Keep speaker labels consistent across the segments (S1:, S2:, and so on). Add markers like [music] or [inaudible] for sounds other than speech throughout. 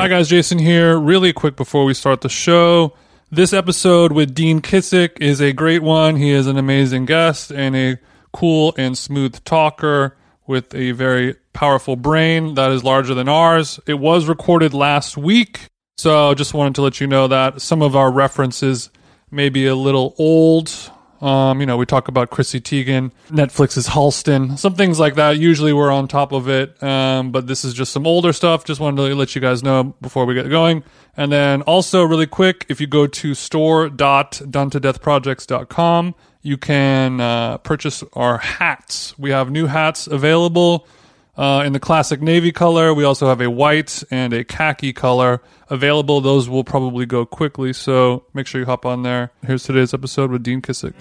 S1: Hi guys, Jason here. Really quick before we start the show. This episode with Dean Kissick is a great one. He is an amazing guest and a cool and smooth talker with a very powerful brain that is larger than ours. It was recorded last week, so just wanted to let you know that some of our references may be a little old. Um, you know, we talk about Chrissy Teigen, Netflix's Halston, some things like that. Usually we're on top of it, um, but this is just some older stuff. Just wanted to let you guys know before we get going. And then also, really quick, if you go to store.donetodeathprojects.com, you can uh, purchase our hats. We have new hats available uh, in the classic navy color. We also have a white and a khaki color available. Those will probably go quickly, so make sure you hop on there. Here's today's episode with Dean Kissick.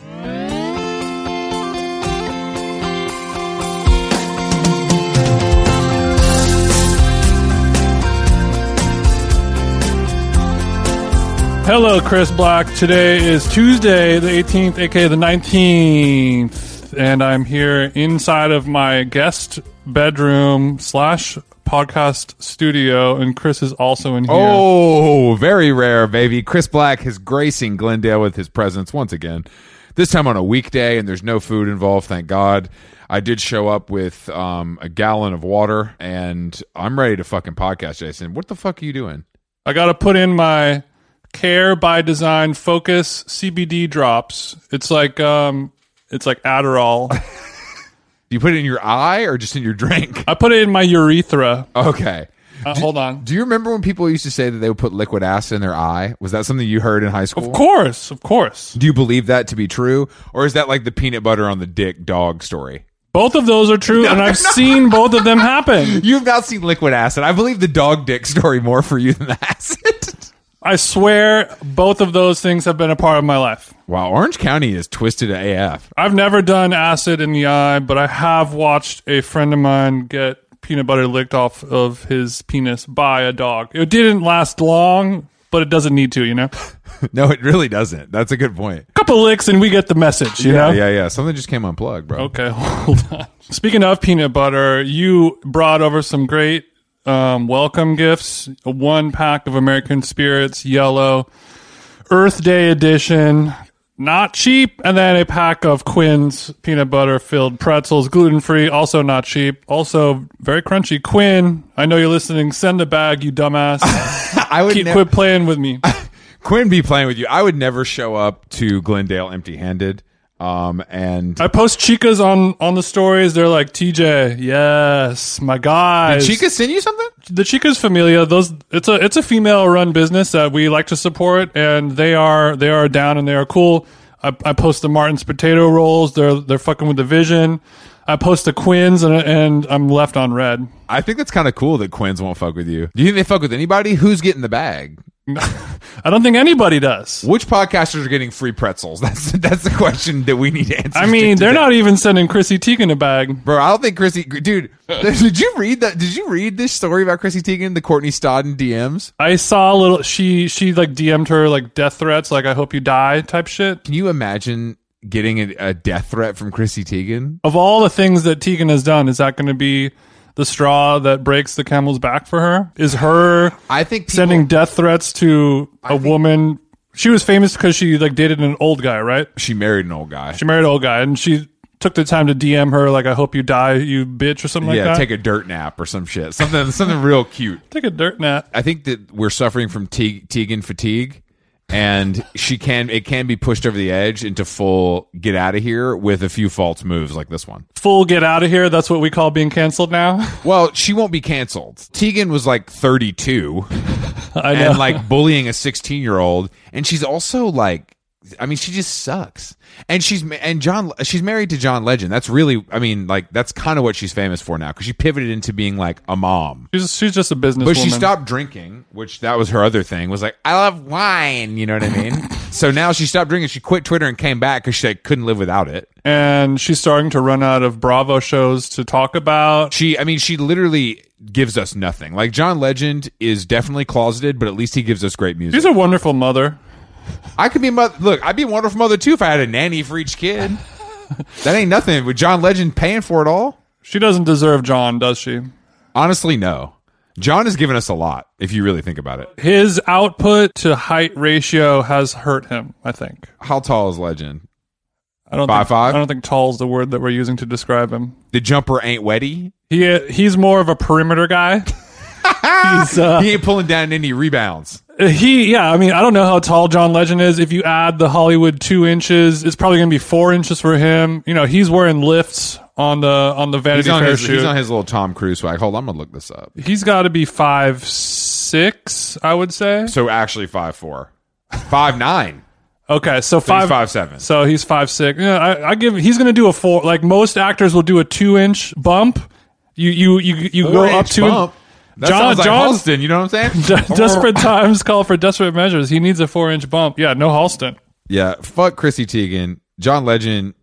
S1: Hello, Chris Black. Today is Tuesday, the 18th, aka the 19th, and I'm here inside of my guest bedroom slash podcast studio, and Chris is also in here.
S2: Oh, very rare, baby. Chris Black is gracing Glendale with his presence once again. This time on a weekday, and there's no food involved, thank God. I did show up with um, a gallon of water, and I'm ready to fucking podcast, Jason. What the fuck are you doing?
S1: I got to put in my Care by Design Focus CBD drops. It's like um, it's like Adderall. [laughs]
S2: Do you put it in your eye or just in your [laughs] drink?
S1: I put it in my urethra.
S2: Okay.
S1: Uh, hold on.
S2: Do you remember when people used to say that they would put liquid acid in their eye? Was that something you heard in high school?
S1: Of course, of course.
S2: Do you believe that to be true? Or is that like the peanut butter on the dick dog story?
S1: Both of those are true, and I've seen both of them happen. [laughs]
S2: You've not seen liquid acid. I believe the dog dick story more for you than the acid.
S1: I swear, both of those things have been a part of my life.
S2: wow, Orange County is twisted AF.
S1: I've never done acid in the eye, but I have watched a friend of mine get peanut butter licked off of his penis by a dog. It didn't last long, but it doesn't need to, you know? [laughs]
S2: No, it really doesn't. That's a good point.
S1: A couple licks and we get the message, you
S2: Yeah,
S1: know?
S2: yeah, yeah. Something just came unplugged, bro.
S1: Okay, [laughs] hold on. Speaking of peanut butter, you brought over some great um, welcome gifts. One pack of American Spirits Yellow Earth Day edition. Not cheap. And then a pack of Quinn's peanut butter filled pretzels, gluten free, also not cheap. Also very crunchy. Quinn, I know you're listening. Send a bag, you dumbass. [laughs]
S2: I would
S1: Keep, quit playing with me. [laughs]
S2: Quinn be playing with you. I would never show up to Glendale empty handed. Um, and
S1: I post chicas on on the stories. They're like, TJ, yes, my guys.
S2: Did Chica send you something?
S1: the Chicas Familia, those it's a it's a female run business that we like to support, and they are they are down and they are cool. I, I post the Martin's potato rolls. They're they're fucking with the vision. I post the Quins and and I'm left on red.
S2: I think that's kind of cool that Quinn's won't fuck with you. Do you think they fuck with anybody? Who's getting the bag? [laughs]
S1: I don't think anybody does.
S2: Which podcasters are getting free pretzels? [laughs] That's that's the question that we need to answer.
S1: I mean, they're not even sending Chrissy Teigen a bag.
S2: Bro, I don't think Chrissy. Dude, [laughs] did you read that? Did you read this story about Chrissy Teigen, the Courtney Stodden DMs?
S1: I saw a little. She she like DM'd her like death threats, like I hope you die type shit.
S2: Can you imagine getting a, a death threat from Chrissy Teigen?
S1: Of all the things that Teigen has done, is that going to be the straw that breaks the camel's back for her? Is her
S2: I think people,
S1: sending death threats to a
S2: think-
S1: woman She was famous because she like dated an old guy, right?
S2: She married an old guy.
S1: She married an old guy, and she took the time to DM her like, "I hope you die, you bitch," or something
S2: yeah,
S1: like that.
S2: take a dirt nap or some shit. Something something real cute.
S1: take a dirt nap.
S2: I think that we're suffering from te- Teigen fatigue, and she can it can be pushed over the edge into full get out of here with a few false moves like this one.
S1: Full get out of here. That's what we call being canceled now. [laughs]
S2: Well, she won't be canceled. Teigen was like 32 [laughs]
S1: I know.
S2: and like bullying a 16 year old, and she's also like. I mean, she just sucks, and she's and John. She's married to John Legend. That's really, I mean, like that's kind of what she's famous for now because she pivoted into being like a mom.
S1: she's she's just a business.
S2: But she stopped drinking, which that was her other thing. Was like, I love wine. You know what I mean? [laughs] so now she stopped drinking. She quit Twitter and came back because she like, couldn't live without it.
S1: and she's starting to run out of Bravo shows to talk about.
S2: She, I mean, she literally gives us nothing. Like John Legend is definitely closeted, but at least he gives us great music.
S1: She's a wonderful mother.
S2: I could be mother. Look, I'd be a wonderful mother too if I had a nanny for each kid. that ain't nothing. With John Legend paying for it all,
S1: She doesn't deserve John, does she?
S2: honestly, no. John has given us a lot. If you really think about it,
S1: His output to height ratio has hurt him. I think.
S2: how tall is Legend?
S1: I don't
S2: Five
S1: think,
S2: five?
S1: I don't think tall is the word that we're using to describe him.
S2: The jumper ain't wetty.
S1: He he's more of a perimeter guy. [laughs] he's uh,
S2: He ain't pulling down any rebounds.
S1: he yeah. I mean, I don't know how tall John Legend is. If you add the Hollywood two inches, it's probably gonna be four inches for him. You know, he's wearing lifts on the on the Vanity
S2: He's on,
S1: Fair
S2: his,
S1: shoot.
S2: he's on his little Tom Cruise swag. Hold on, I'm gonna look this up.
S1: he's got to be five six, I would say.
S2: So actually, five four, five nine,
S1: Okay, so
S2: five
S1: five
S2: five seven.
S1: So he's five six. Yeah, I, I give. He's going to do a four. Like most actors will do a two inch bump. You you you you go up to
S2: bump. That
S1: John-
S2: sounds like
S1: John-
S2: Halston. You know what I'm saying? [laughs]
S1: De- desperate times call for desperate measures. He needs a four inch bump. Yeah, no Halston.
S2: yeah. Fuck Chrissy Teigen, John Legend.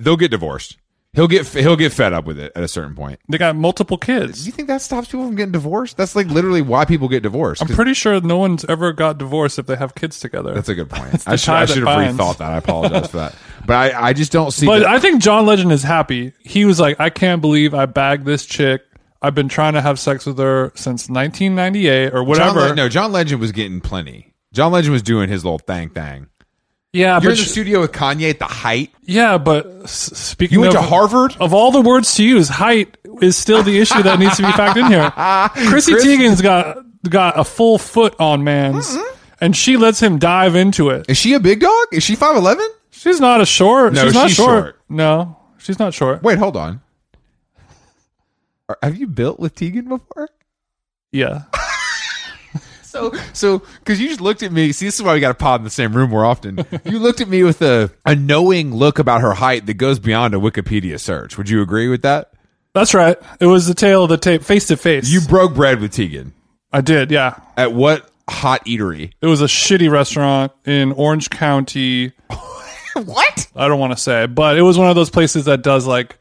S2: They'll get divorced. He'll get he'll get fed up with it at a certain point.
S1: They got multiple kids.
S2: Do you think that stops people from getting divorced? That's like literally why people get divorced.
S1: I'm pretty sure no one's ever got divorced if they have kids together.
S2: that's a good point. [laughs] I should, I should have
S1: binds.
S2: rethought that. I apologize for that. But I, I just don't see.
S1: But
S2: that-
S1: I think John Legend is happy. He was like, I can't believe I bagged this chick. I've been trying to have sex with her since 1998 or
S2: John
S1: whatever.
S2: Le- no, John Legend was getting plenty. John Legend was doing his little thang thang.
S1: yeah,
S2: You're in the
S1: sh-
S2: studio with Kanye at the height.
S1: yeah, but s- speaking
S2: You went
S1: of
S2: to Harvard.
S1: of all the words to use, height is still the issue that needs to be factored in here. [laughs] Chrissy
S2: Chris-
S1: Teigen's got got a full foot on man's, mm-hmm. and she lets him dive into it.
S2: Is she a big dog? Is she five eleven?
S1: She's not a short.
S2: No,
S1: she's not
S2: she's
S1: short.
S2: short.
S1: No, she's not short.
S2: Wait, hold on. Have you built with Teigen before?
S1: Yeah, [laughs]
S2: So, so because you just looked at me. See, this is why we got to pod in the same room more often. you looked at me with a a knowing look about her height that goes beyond a Wikipedia search. Would you agree with that?
S1: that's right. It was the tail of the tape, face to face.
S2: You broke bread with Teigen
S1: I did. Yeah,
S2: at what hot eatery?
S1: it was a shitty restaurant in Orange County. [laughs]
S2: what?
S1: I don't want to say, but it was one of those places that does like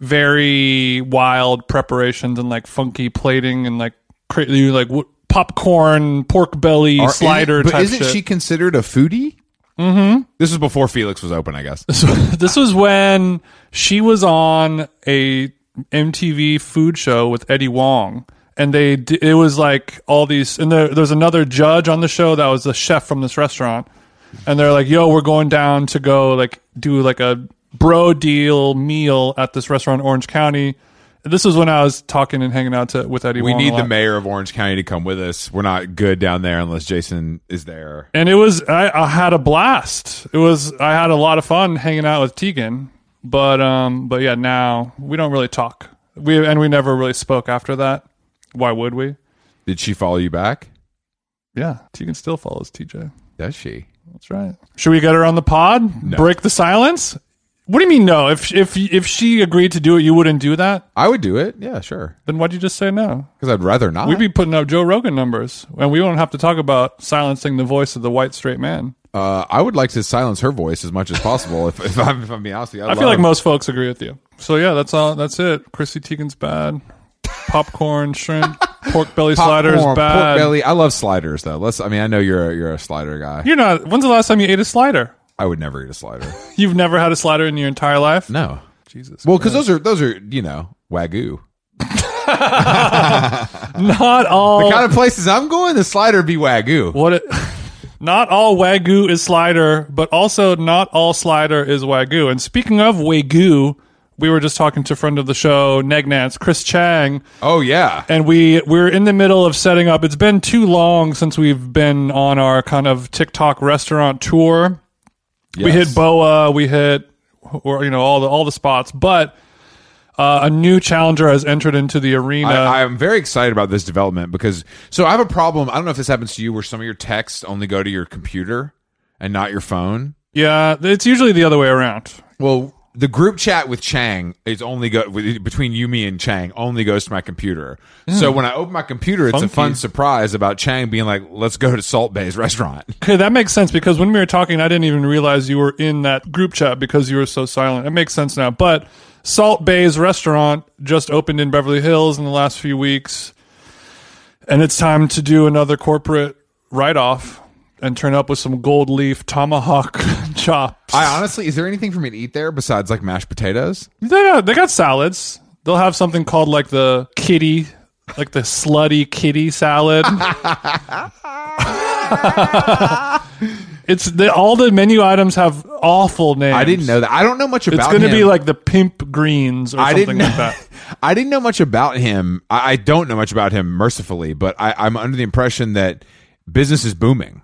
S1: very wild preparations and like funky plating and like cra- you like w- popcorn, pork belly, slider
S2: but
S1: type
S2: isn't
S1: shit.
S2: she considered a foodie? Mm-hmm. This was before Felix was open, I guess. [laughs]
S1: So this was when she was on a MTV food show with Eddie Huang. And they, it was like all these, and there, there's another judge on the show that was the chef from this restaurant. And they're like, yo, we're going down to go like do like a bro deal meal at this restaurant in Orange County. This was when I was talking and hanging out to, with Eddie
S2: We
S1: Huang. a
S2: need the
S1: lot.
S2: mayor of Orange County to come with us. We're not good down there unless Jason is there.
S1: and it was I, I had a blast. It was I had a lot of fun hanging out with Teigen, but um, but yeah, now we don't really talk. We and we never really spoke after that. Why would we?
S2: Did she follow you back?
S1: Yeah, Teigen still follows TJ.
S2: Does she?
S1: That's right. Should we get her on the pod? Break the silence. What do you mean no? If if if she agreed to do it, you wouldn't do that.
S2: I would do it. Yeah, sure.
S1: Then why'd you just say no?
S2: Because I'd rather not.
S1: We'd be putting up Joe Rogan numbers, and we won't have to talk about silencing the voice of the white straight man.
S2: uh, I would like to silence her voice as much as possible. if, if I'm if I'm being honest with you,
S1: I feel like most folks agree with you. So yeah, that's all. That's it. Chrissy Teigen's bad. Popcorn, shrimp, [laughs] pork belly sliders
S2: Popcorn,
S1: bad.
S2: Pork belly. I love sliders though. Let's. I mean, I know you're a, you're a slider guy.
S1: You're not. When's the last time you ate a slider?
S2: I would never eat a slider. [laughs]
S1: You've never had a slider in your entire life.
S2: No.
S1: Jesus.
S2: Well, because those are those are you know wagyu. [laughs]
S1: Not all.
S2: The kind of places I'm going, the slider be wagyu.
S1: what? It, [laughs] Not all Wagyu is slider, but also not all slider is Wagyu. And speaking of Wagyu, we were just talking to a friend of the show, Negnance, Chris Chang,
S2: Oh yeah.
S1: and we we're in the middle of setting up. It's been too long since we've been on our kind of TikTok restaurant tour. We hit Boa, we hit or you know all the all the spots, but uh, a new challenger has entered into the arena.
S2: I, I'm very excited about this development because so I have a problem. I don't know if this happens to you, where some of your texts only go to your computer and not your phone.
S1: yeah, it's usually the other way around.
S2: Well, the group chat with Chang is only go between you, me, and Chang only goes to my computer. Hmm. So when I open my computer, it's a fun surprise about Chang being like, "Let's go to Salt Bae's restaurant." [laughs]
S1: Okay, that makes sense because when we were talking, I didn't even realize you were in that group chat because you were so silent. It makes sense now. But Salt Bae's restaurant just opened in Beverly Hills in the last few weeks, and it's time to do another corporate write off and turn up with some gold leaf tomahawk [laughs] chops.
S2: I honestly, is there anything for me to eat there besides like mashed potatoes?
S1: they, got, they got salads. They'll have something called like the kitty, like the slutty kitty salad. [laughs] it's the, all the menu items have awful names.
S2: I didn't know that. I don't know much about.
S1: It's going to be like the pimp greens or
S2: I
S1: something
S2: didn't.
S1: like that. [laughs]
S2: I didn't know much about him. I, I don't know much about him, mercifully, but I, I'm under the impression that business is booming,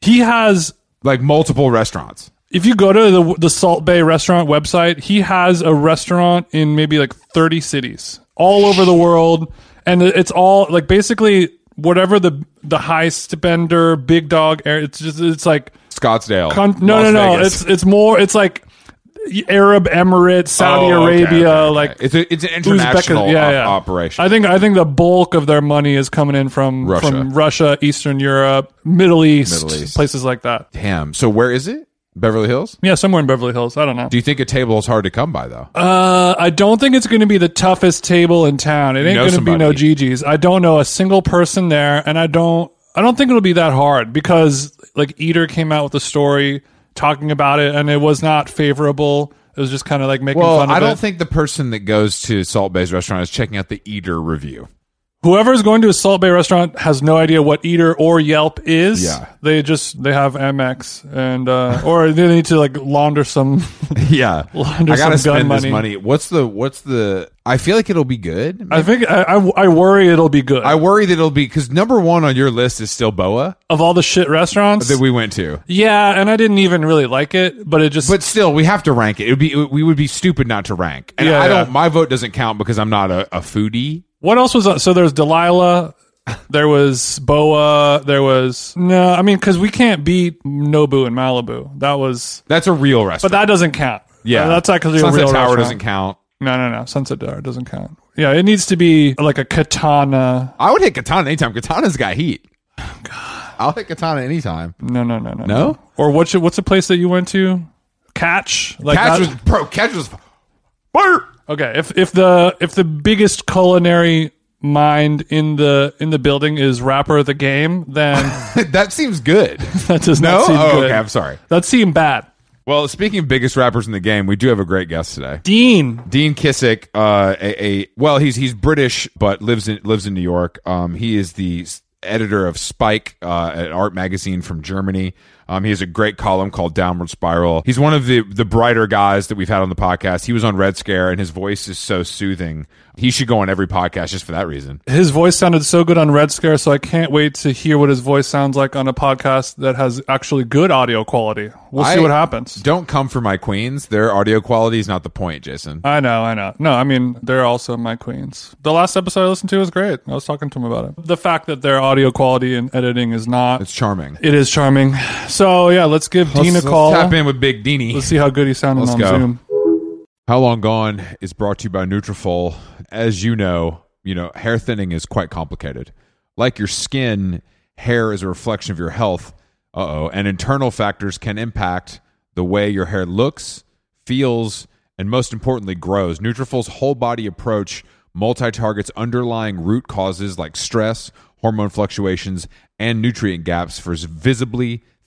S1: He has.
S2: Like multiple restaurants.
S1: If you go to the the Salt Bae restaurant website, he has a restaurant in maybe like 30 cities all over the world, and it's all like basically whatever the the high spender big dog area. It's just it's like
S2: Scottsdale.
S1: con- no
S2: Las
S1: no no.
S2: Vegas.
S1: It's it's more it's like Arab Emirates, Saudi
S2: Oh, okay,
S1: Arabia,
S2: okay, okay.
S1: like
S2: it's a, it's an international
S1: yeah,
S2: op-
S1: yeah.
S2: operation.
S1: I think I think the bulk of their money is coming in from
S2: Russia.
S1: from Russia, Eastern Europe, Middle East,
S2: Middle East.
S1: places like that.
S2: Damn. So where is it? Beverly Hills.
S1: Yeah, somewhere in Beverly Hills. I don't know.
S2: Do you think a table is hard to come by though?
S1: Uh, I don't think it's going to be the toughest table in town. It ain't going to be no. GG's. I don't know a single person there, and I don't. I don't think it'll be that hard because like Eater came out with a story talking about it, and it was not favorable. It was just kind of like making
S2: well,
S1: fun of
S2: I don't
S1: it.
S2: think the person that goes to Salt Bae's restaurant is checking out the Eater review.
S1: Whoever's going to a Salt Bae restaurant has no idea what Eater or Yelp is.
S2: Yeah.
S1: they just they have Amex and uh, or they need to like launder some. [laughs]
S2: yeah,
S1: Launder
S2: I gotta
S1: some gun
S2: spend this
S1: money.
S2: money. What's the what's the? I feel like it'll be good.
S1: I think I, I, I worry it'll be good.
S2: I worry that it'll be because number one on your list is still Boa
S1: of all the shit restaurants
S2: that we went to.
S1: Yeah, and I didn't even really like it, but it just
S2: But still, we have to rank it. It would be we would be stupid not to rank. And
S1: Yeah,
S2: I
S1: yeah.
S2: don't. My vote doesn't count because I'm not a, a foodie.
S1: What else was on? So there's Delilah, there was Boa, there was no. I mean, because we can't beat Nobu in Malibu. That was,
S2: That's a real restaurant.
S1: but that doesn't count.
S2: yeah,
S1: Uh, that's actually
S2: Sunset
S1: a real
S2: Tower
S1: restaurant.
S2: doesn't count.
S1: No, no, no. Sunset Tower doesn't count. Yeah, it needs to be like a katana.
S2: I would hit Katana anytime. Katana's got heat. I'll hit Katana anytime.
S1: No, no, no, no,
S2: No?
S1: Or what's your, what's the place that you went to? Catch. Like
S2: Catch
S1: that-
S2: was bro. Catch was. Fire!
S1: Okay, if if the if the biggest culinary mind in the in the building is rapper of the game, then [laughs]
S2: that seems good. [laughs]
S1: that does
S2: No.
S1: not seem
S2: Oh,
S1: good.
S2: okay. I'm sorry.
S1: That seemed bad.
S2: Well, speaking of biggest rappers in the game, we do have a great guest today.
S1: Dean,
S2: Dean Kissick, uh, a, a well, he's he's British but lives in lives in New York. Um, he is the editor of Spike, uh, an art magazine from Germany. Um, he has a great column called Downward Spiral. He's one of the the brighter guys that we've had on the podcast. He was on Red Scare, and his voice is so soothing. He should go on every podcast just for that reason.
S1: his voice sounded so good on Red Scare, so I can't wait to hear what his voice sounds like on a podcast that has actually good audio quality. We'll see
S2: I-
S1: what happens.
S2: Don't come for my queens. Their audio quality is not the point, Jason.
S1: I know, I know. No, I mean they're also my queens. The last episode I listened to was great. I was talking to him about it. The fact that their audio quality and editing is not
S2: It's charming.
S1: it is charming. So yeah, let's give Dean a call.
S2: Let's tap in with Big Deanie.
S1: Let's see how good he's sounding
S2: Let's
S1: on
S2: go.
S1: Zoom.
S2: How Long Gone is brought to you by Nutrafol. As you know, you know, hair thinning is quite complicated. Like your skin, hair is a reflection of your health. Uh-oh, and internal factors can impact the way your hair looks, feels, and most importantly grows. Nutrafol's whole body approach multi-targets underlying root causes like stress, hormone fluctuations, and nutrient gaps for visibly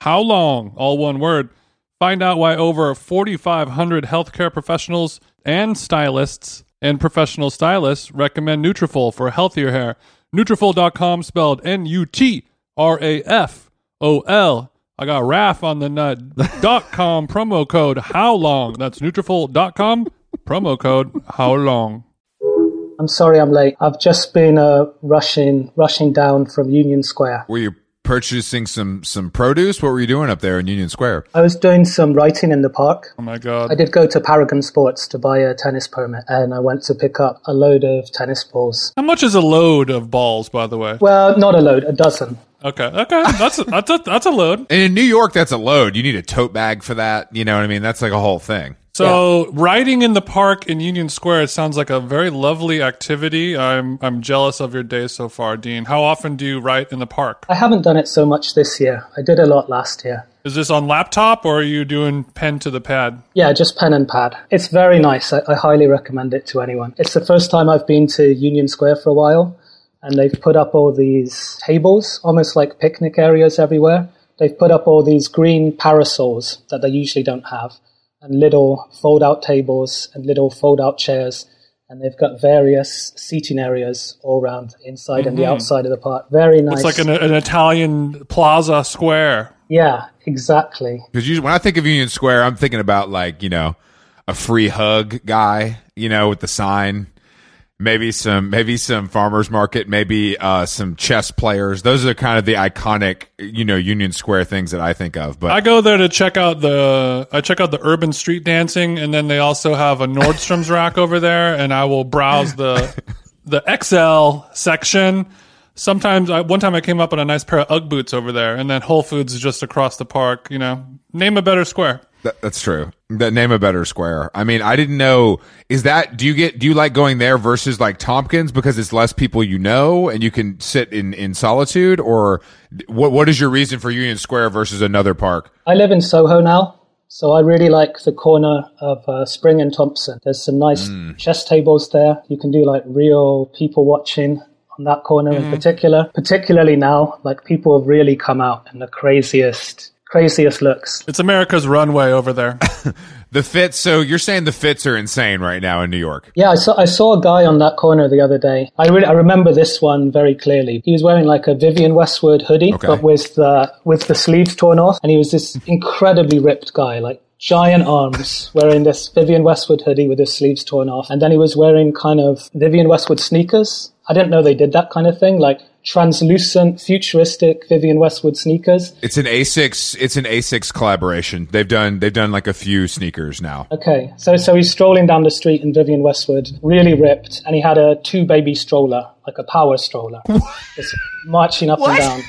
S1: How Long, all one word. Find out why over 4,500 healthcare professionals and stylists and professional stylists recommend Nutrafol for healthier hair. Nutrafol.com spelled N-U-T-R-A-F-O-L. I got RAF on the nut. [laughs] dot com promo code How Long. That's Nutrafol.com promo code How Long.
S3: I'm sorry I'm late. I've just been uh, rushing rushing down from Union Square.
S2: Were you purchasing some some produce? What were you doing up there in Union Square?
S3: I was doing some writing in the park.
S1: Oh my God.
S3: I did go to Paragon Sports to buy a tennis permit and I went to pick up a load of tennis balls.
S1: How much is a load of balls, by the way?
S3: Well, not a load, a dozen.
S1: Okay, okay, that's a, that's a, that's a load.
S2: And [laughs] in New York, that's a load. You need a tote bag for that. You know what I mean? That's like a whole thing.
S1: So riding in the park in Union Square it sounds like a very lovely activity. I'm I'm jealous of your day so far, Dean. How often do you write in the park?
S3: I haven't done it so much this year. I did a lot last year.
S1: Is this on laptop or are you doing pen to the pad?
S3: Yeah, just pen and pad. It's very nice. I, I highly recommend it to anyone. It's the first time I've been to Union Square for a while, and they've put up all these tables, almost like picnic areas everywhere. They've put up all these green parasols that they usually don't have, and little fold out tables and little fold out chairs. And they've got various seating areas all around the inside and the mm-hmm. outside of the park. Very nice.
S1: It's like an, an Italian plaza square.
S3: yeah, exactly.
S2: Because when I think of Union Square, I'm thinking about like you know a free hug guy, you know, with the sign. Maybe some, maybe some farmers market, maybe uh, some chess players. Those are kind of the iconic, you know, Union Square things that I think of. But
S1: I go there to check out the I check out the urban street dancing, and then they also have a Nordstrom's rack over there, and I will browse the the XL section. Sometimes, I, one time I came up on a nice pair of UGG boots over there, and then Whole Foods is just across the park. You know, name a better square.
S2: That, that's true. That name a better square. I mean, I didn't know. Is that do you get do you like going there versus like Tompkins because it's less people you know and you can sit in in solitude, or what? What is your reason for Union Square versus another park?
S3: I live in Soho now, so I really like the corner of uh, Spring and Thompson. There's some nice chess tables there. You can do like real people watching on that corner in particular. Particularly now, like people have really come out in the craziest, craziest looks.
S1: It's America's runway over there. [laughs]
S2: The fits. So you're saying the fits are insane right now in New York.
S3: Yeah, I saw I saw a guy on that corner the other day. I really I remember this one very clearly. He was wearing like a Vivienne Westwood hoodie,
S2: Okay.
S3: but with the with the sleeves torn off, and he was this incredibly ripped guy, like giant arms, [laughs] wearing this Vivienne Westwood hoodie with his sleeves torn off, and then he was wearing kind of Vivienne Westwood sneakers. I didn't know they did that kind of thing, like translucent, futuristic Vivienne Westwood sneakers.
S2: It's an Asics. It's an Asics collaboration. They've done. They've done like a few sneakers now.
S3: Okay, so so he's strolling down the street in Vivienne Westwood, really ripped, and he had a two baby stroller, like a power stroller, [laughs] just marching up and down.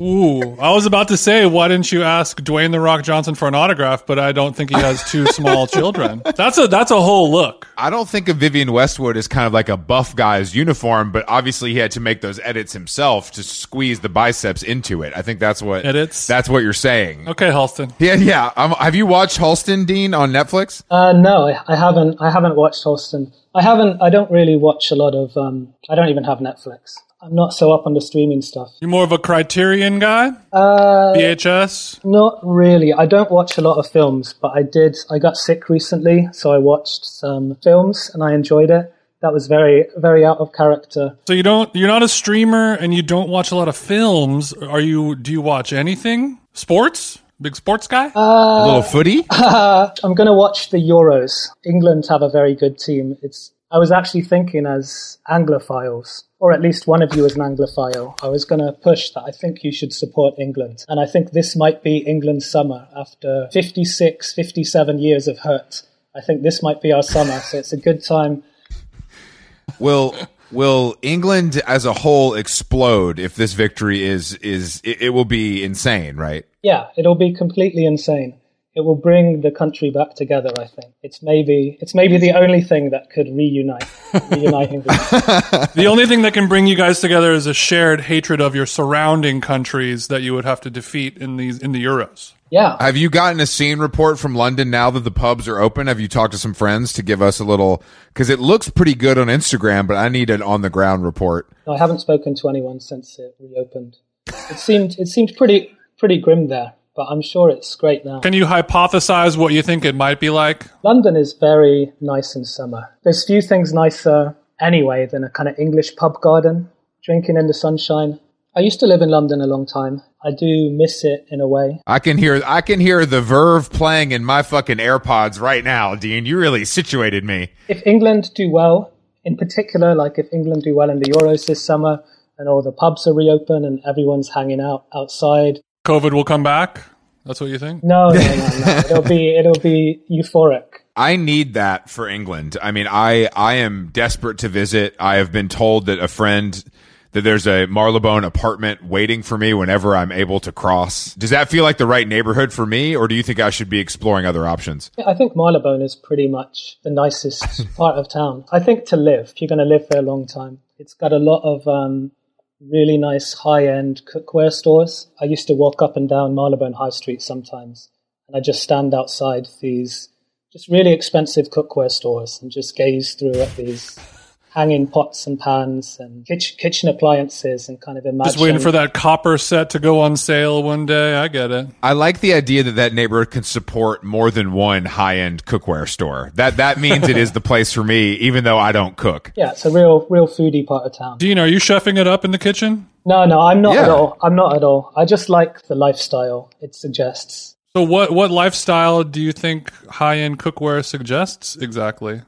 S1: Ooh, I was about to say, why didn't you ask Dwayne the Rock Johnson for an autograph? But I don't think he has two [laughs] small children. That's a that's a whole look.
S2: I don't think of Vivienne Westwood as kind of like a buff guy's uniform, but obviously he had to make those edits himself to squeeze the biceps into it. I think that's what
S1: Edits?
S2: That's what you're saying.
S1: Okay, Halston.
S2: Yeah, yeah. Um, have you watched Halston Dean on Netflix?
S3: Uh, no, I, I haven't. I haven't watched Halston. I haven't. I don't really watch a lot of. Um, I don't even have Netflix. I'm not so up on the streaming stuff.
S1: You're more of a Criterion guy?
S3: Uh,
S1: VHS?
S3: not really. I don't watch a lot of films, but I did. I got sick recently, so I watched some films and I enjoyed it. That was very, very out of character.
S1: So you don't you're not a streamer and you don't watch a lot of films. Are you do you watch anything? Sports? Big sports guy?
S2: a little footy. [laughs]
S3: I'm going to watch the Euros. England have a very good team. It's. I was actually thinking as Anglophiles, or at least one of you as an Anglophile, I was going to push that I think you should support England. And I think this might be England's summer after 56, 57 years of hurt. I think this might be our summer, so it's a good time.
S2: will will England as a whole explode if this victory is is it, it will be insane, right?
S3: Yeah, it'll be completely insane. It will bring the country back together. I think it's maybe it's maybe the only thing that could reunite reunite [laughs] England.
S1: The only thing that can bring you guys together is a shared hatred of your surrounding countries that you would have to defeat in these in the Euros.
S3: Yeah,
S2: Have you gotten a scene report from London now that the pubs are open? Have you talked to some friends to give us a little? Because it looks pretty good on Instagram, but I need an on the ground report.
S3: I haven't spoken to anyone since it reopened. It seemed it seemed pretty pretty grim there, but I'm sure it's great now.
S1: Can you hypothesize what you think it might be like?
S3: London is very nice in summer. There's few things nicer anyway than a kind of English pub garden, drinking in the sunshine. I used to live in London a long time. I do miss it in a way.
S2: I can hear I can hear the Verve playing in my fucking AirPods right now, Dean. You really situated me.
S3: If England do well, in particular, like if England do well in the Euros this summer and all the pubs are reopen and everyone's hanging out outside,
S1: COVID will come back. That's what you think?
S3: no, no, no, no. it'll be it'll be euphoric.
S2: I need that for England. I mean, I I am desperate to visit. I have been told that a friend that there's a Marylebone apartment waiting for me whenever I'm able to cross. Does that feel like the right neighborhood for me, or do you think I should be exploring other options?
S3: I think Marylebone is pretty much the nicest [laughs] part of town. I think to live, if you're going to live for a long time, it's got a lot of um, really nice high-end cookware stores. I used to walk up and down Marylebone High Street sometimes, and I just stand outside these just really expensive cookware stores and just gaze through at these hanging pots and pans and kitchen, kitchen appliances and kind of imagine.
S1: Just waiting for that copper set to go on sale one day. I get it.
S2: I like the idea that that neighborhood can support more than one high-end cookware store. That that means it is the place for me, even though I don't cook.
S3: Yeah, it's a real, real foodie part of town.
S1: Dean, are you chefing it up in the kitchen?
S3: No, no, I'm not at all. I'm not at all. I just like the lifestyle it suggests.
S1: So what what lifestyle do you think high end cookware suggests exactly?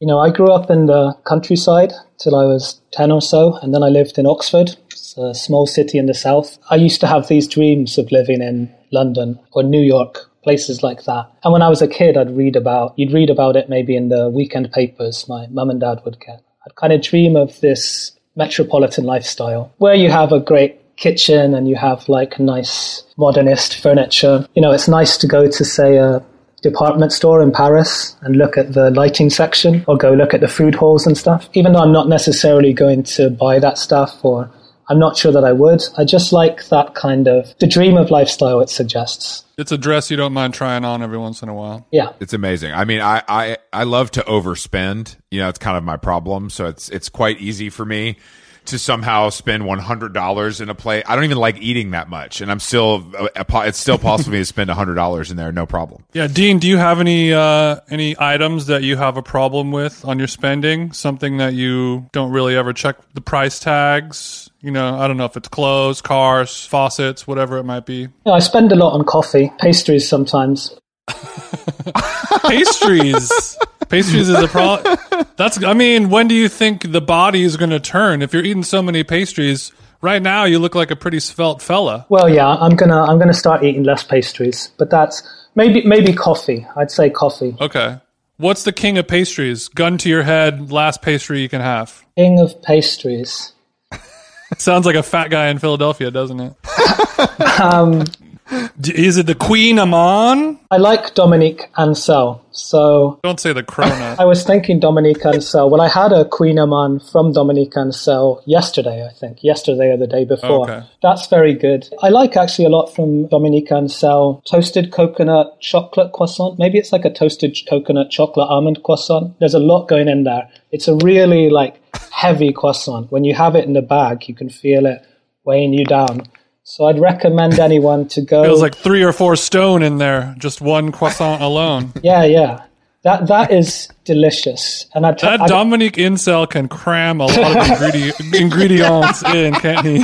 S3: You know, I grew up in the countryside till I was 10 or so, and then I lived in Oxford. It's a small city in the south. I used to have these dreams of living in London or New York, places like that. And when I was a kid, I'd read about, you'd read about it maybe in the weekend papers my mum and dad would get. I'd kind of dream of this metropolitan lifestyle where you have a great kitchen and you have like nice modernist furniture. You know, it's nice to go to say a department store in Paris and look at the lighting section or go look at the food halls and stuff. Even though I'm not necessarily going to buy that stuff or I'm not sure that I would. I just like that kind of the dream of lifestyle it suggests.
S1: It's a dress you don't mind trying on every once in a while.
S3: Yeah.
S2: It's amazing. I mean, I, I, I love to overspend. You know, it's kind of my problem. So it's it's quite easy for me to somehow spend one hundred dollars in a plate. I don't even like eating that much, and I'm still it's still possible for me to spend hundred dollars in there, no problem.
S1: Yeah, Dean, do you have any uh, any items that you have a problem with on your spending? Something that you don't really ever check the price tags? You know, I don't know if it's clothes, cars, faucets, whatever it might be.
S3: Yeah, I spend a lot on coffee, pastries sometimes. [laughs]
S1: Pastries. Pastries is a problem. [laughs] That's. I mean, when do you think the body is going to turn? If you're eating so many pastries, right now you look like a pretty svelte fella.
S3: Well, yeah, I'm gonna I'm gonna start eating less pastries, but that's maybe maybe coffee. I'd say coffee.
S1: Okay. What's the king of pastries? Gun to your head, last pastry you can have.
S3: King of pastries. [laughs]
S1: Sounds like a fat guy in Philadelphia, doesn't it? [laughs]
S3: Um,
S1: Is it the kouign-amann?
S3: I like Dominique Ansel, so
S1: Don't say the cronut. [laughs]
S3: I was thinking Dominique Ansel. Well, I had a kouign-amann from Dominique Ansel yesterday, I think, yesterday or the day before.
S1: Okay.
S3: That's very good. I like actually a lot from Dominique Ansel toasted coconut chocolate croissant. Maybe it's like a toasted coconut chocolate almond croissant. There's a lot going in there. It's a really like heavy croissant. When you have it in the bag, you can feel it weighing you down. So I'd recommend anyone to go. [laughs]
S1: Feels like three or four stone in there, just one croissant alone. [laughs]
S3: yeah, yeah. That that is delicious, and I
S1: That Dominique Ansel can cram a lot of [laughs] ingredi- ingredients in, can't he?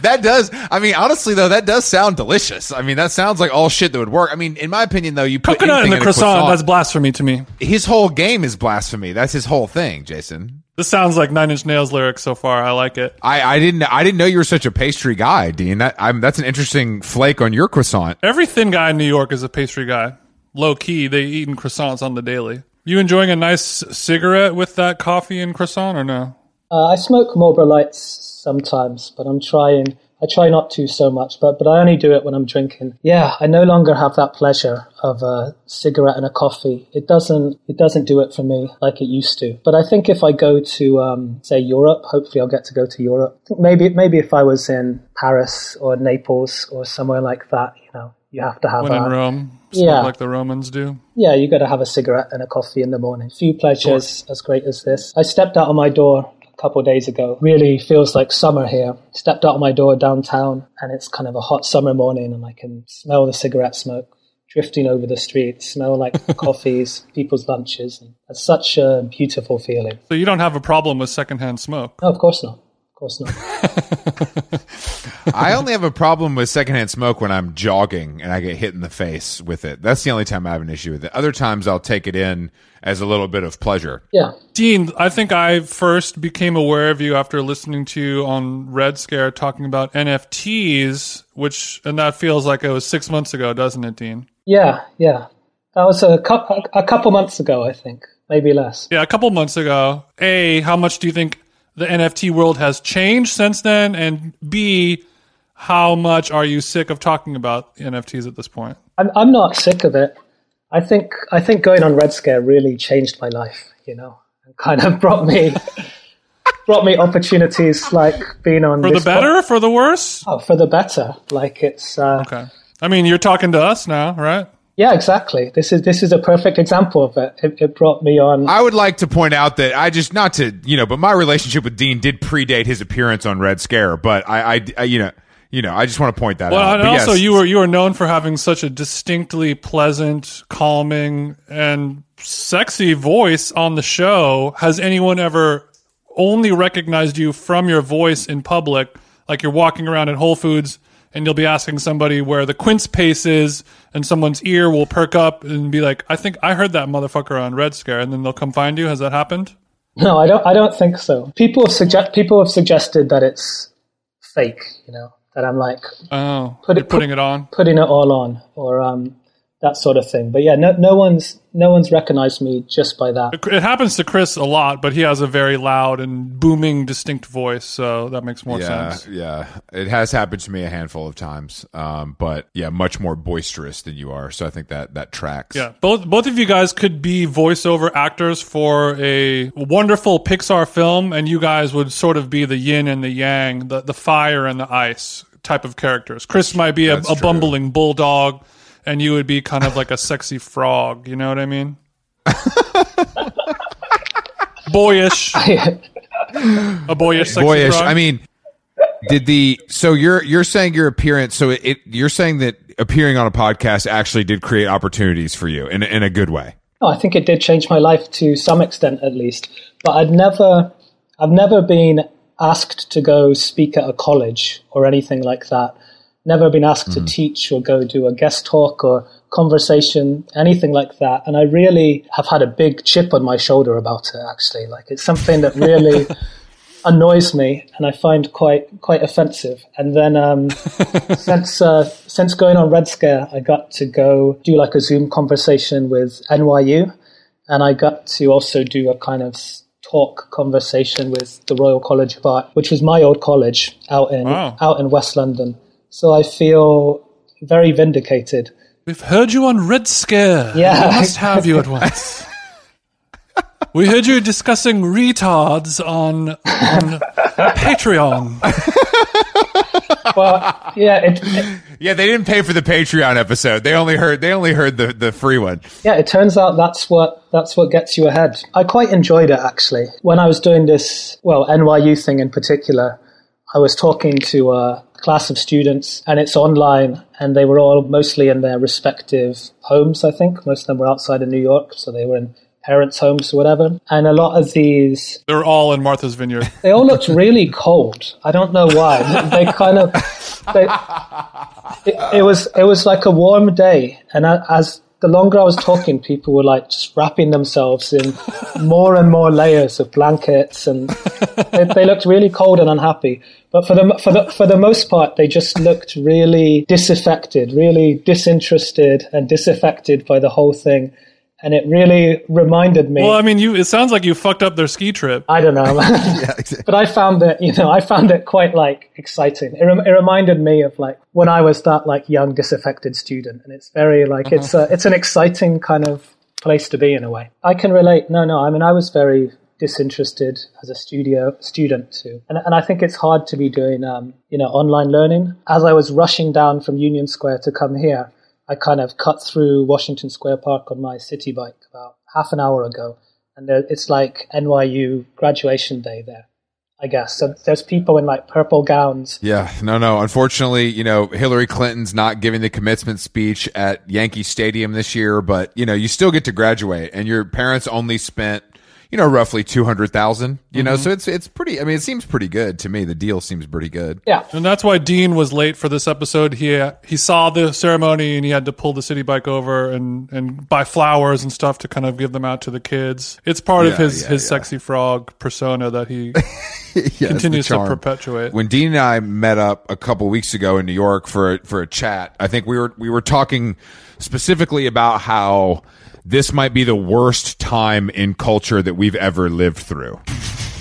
S2: That does. I mean, honestly though, that does sound delicious. I mean, that sounds like all shit that would work. I mean, in my opinion though, you put
S1: Coconut in
S2: anything
S1: the croissant, that's blasphemy to me.
S2: his whole game is blasphemy. That's his whole thing, Jason.
S1: This sounds like Nine Inch Nails lyrics so far. I like it.
S2: I, I didn't I didn't know you were such a pastry guy, Dean. That I'm that's an interesting flake on your croissant.
S1: Every thin guy in New York is a pastry guy. Low key, they eating croissants on the daily. You enjoying a nice cigarette with that coffee and croissant or no?
S3: Uh, I smoke Marlboro Lights sometimes, but I'm trying I try not to so much, but but I only do it when I'm drinking. Yeah, I no longer have that pleasure of a cigarette and a coffee. It doesn't it doesn't do it for me like it used to. But I think if I go to um, say Europe, hopefully I'll get to go to Europe. Maybe maybe if I was in Paris or Naples or somewhere like that, you know, you have to have
S1: When
S3: a,
S1: in Rome,
S3: Yeah.
S1: like the Romans do.
S3: yeah, you got to have a cigarette and a coffee in the morning. Few pleasures as great as this. I stepped out of my door couple of days ago. Really feels like summer here. Stepped out of my door downtown, and it's kind of a hot summer morning, and I can smell the cigarette smoke drifting over the street. Smell like [laughs] coffees, people's lunches. And it's such a beautiful feeling.
S1: So you don't have a problem with secondhand smoke.
S3: No, of course not. Of course not. [laughs]
S2: I only have a problem with secondhand smoke when I'm jogging and I get hit in the face with it. That's the only time I have an issue with it. Other times I'll take it in as a little bit of pleasure.
S3: Yeah.
S1: Dean, I think I first became aware of you after listening to you on Red Scare talking about NFTs, which, and that feels like it was six months ago, doesn't it, Dean?
S3: Yeah, yeah. That was a, cou- a couple months ago, I think. Maybe less.
S1: Yeah, a couple months ago. A, how much do you think the NFT world has changed since then? And B, how much are you sick of talking about NFTs at this point?
S3: I'm I'm not sick of it. I think I think going on Red Scare really changed my life. You know, and kind of [laughs] brought me brought me opportunities like being on
S1: For the better, for the worse?
S3: oh, for the better. Like it's uh,
S1: Okay. I mean, you're talking to us now, right?
S3: Yeah, exactly. This is this is a perfect example of it. It, it brought me on.
S2: I would like to point out that I just not to you know, but my relationship with Dean did predate his appearance on Red Scare. But I, I, I you know, you know, I just want to point that
S1: Well,
S2: out.
S1: and
S2: But
S1: also
S2: yes,
S1: you were you were known for having such a distinctly pleasant, calming, and sexy voice on the show. Has anyone ever only recognized you from your voice in public? Like you're walking around at Whole Foods and you'll be asking somebody where the quince pace is, and someone's ear will perk up and be like, "I think I heard that motherfucker on Red Scare," and then they'll come find you. Has that happened?
S3: No, I don't. I don't think so. People have suggest people have suggested that it's fake. You know, that I'm like
S1: Oh,
S3: Put it-
S1: putting it on.
S3: putting it all on, or um, that sort of thing. But yeah, no, no one's no one's recognized me just by that.
S1: It happens to Chris a lot, but he has a very loud and booming, distinct voice, so that makes more
S2: yeah,
S1: sense.
S2: yeah, it has happened to me a handful of times. Um, but yeah, much more boisterous than you are. So I think that that tracks.
S1: Yeah, both both of you guys could be voiceover actors for a wonderful Pixar film, and you guys would sort of be the yin and the yang, the the fire and the ice type of characters. Chris might be a, a bumbling bulldog, and you would be kind of like a sexy frog. You know what I mean? [laughs] boyish, a boyish, sexy
S2: boyish.
S1: frog.
S2: I mean, did the so you're you're saying your appearance? So it, it you're saying that appearing on a podcast actually did create opportunities for you in in a good way.
S3: No, I think it did change my life to some extent, at least. But I'd never, I've never been asked to go speak at a college or anything like that. Never been asked to teach or go do a guest talk or conversation, anything like that. And I really have had a big chip on my shoulder about it. Actually, like it's something that really [laughs] annoys me and I find quite quite offensive. And then um, [laughs] since uh, since going on Red Scare, I got to go do like a Zoom conversation with NYU, and I got to also do a kind of talk conversation with the Royal College of Art, which was my old college out in
S1: Wow.
S3: out in West London. So I feel very vindicated.
S1: We've heard you on Red Scare.
S3: Yeah.
S1: We must have you at once. [laughs] we heard you discussing retards on, on Patreon.
S3: Well, yeah, it, it
S2: Yeah, they didn't pay for the Patreon episode. They only heard they only heard the the free one.
S3: Yeah, it turns out that's what that's what gets you ahead. I quite enjoyed it actually. When I was doing this, well, NYU thing in particular, I was talking to a class of students and it's online and they were all mostly in their respective homes, I think. Most of them were outside of New York, so they were in parents' homes or whatever. And a lot of these
S1: They're all in Martha's Vineyard. [laughs]
S3: they all looked really cold. I don't know why. [laughs] They kind of, they, it, it was it was like a warm day, and as the longer I was talking, [laughs] people were like just wrapping themselves in more and more layers of blankets, and they, they looked really cold and unhappy. But for the for the for the most part, they just looked really disaffected, really disinterested and disaffected by the whole thing. And it really reminded me.
S1: Well, I mean, you. It sounds like you fucked up their ski trip.
S3: I don't know, [laughs]
S2: yeah, [laughs] exactly.
S3: but I found it, you know, I found it quite like exciting. It, rem- it reminded me of like when I was that like young disaffected student, and it's very like it's a, it's an exciting kind of place to be in a way. I can relate. No, no, I mean, I was very disinterested as a studio student too, and and I think it's hard to be doing um, you know online learning. As I was rushing down from Union Square to come here. I kind of cut through Washington Square Park on my city bike about half an hour ago, and it's like NYU graduation day there. I guess so. There's people in like purple gowns.
S2: Yeah, no, no. Unfortunately, you know, Hillary Clinton's not giving the commencement speech at Yankee Stadium this year, but you know, you still get to graduate, and your parents only spent you know, roughly two hundred thousand. You know, mm-hmm. so it's it's pretty. I mean, it seems pretty good to me. The deal seems pretty good.
S3: Yeah,
S1: And that's why Dean was late for this episode. He he saw the ceremony and he had to pull the city bike over and, and buy flowers and stuff to kind of give them out to the kids. It's part of his,
S2: yeah,
S1: his
S2: yeah.
S1: sexy frog persona that he [laughs]
S2: Yeah,
S1: continues to perpetuate.
S2: when Dean and I met up a couple weeks ago in New York for a, for a chat, I think we were we were talking specifically about how this might be the worst time in culture that we've ever lived through.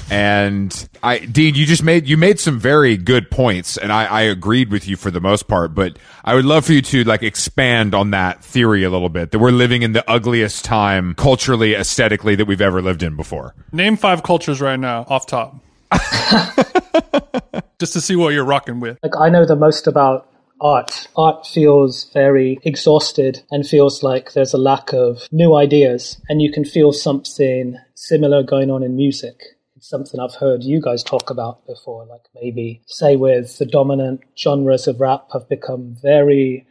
S2: And I, Dean, you just made you made some very good points, and I, I agreed with you for the most part. But I would love for you to like expand on that theory a little bit. That we're living in the ugliest time culturally, aesthetically that we've ever lived in before.
S1: Name five cultures right now, off top. [laughs] Just to see what you're rocking with.
S3: like I know the most about art. Art feels very exhausted and feels like there's a lack of new ideas, and you can feel something similar going on in music. It's something I've heard you guys talk about before, like maybe say with the dominant genres of rap have become very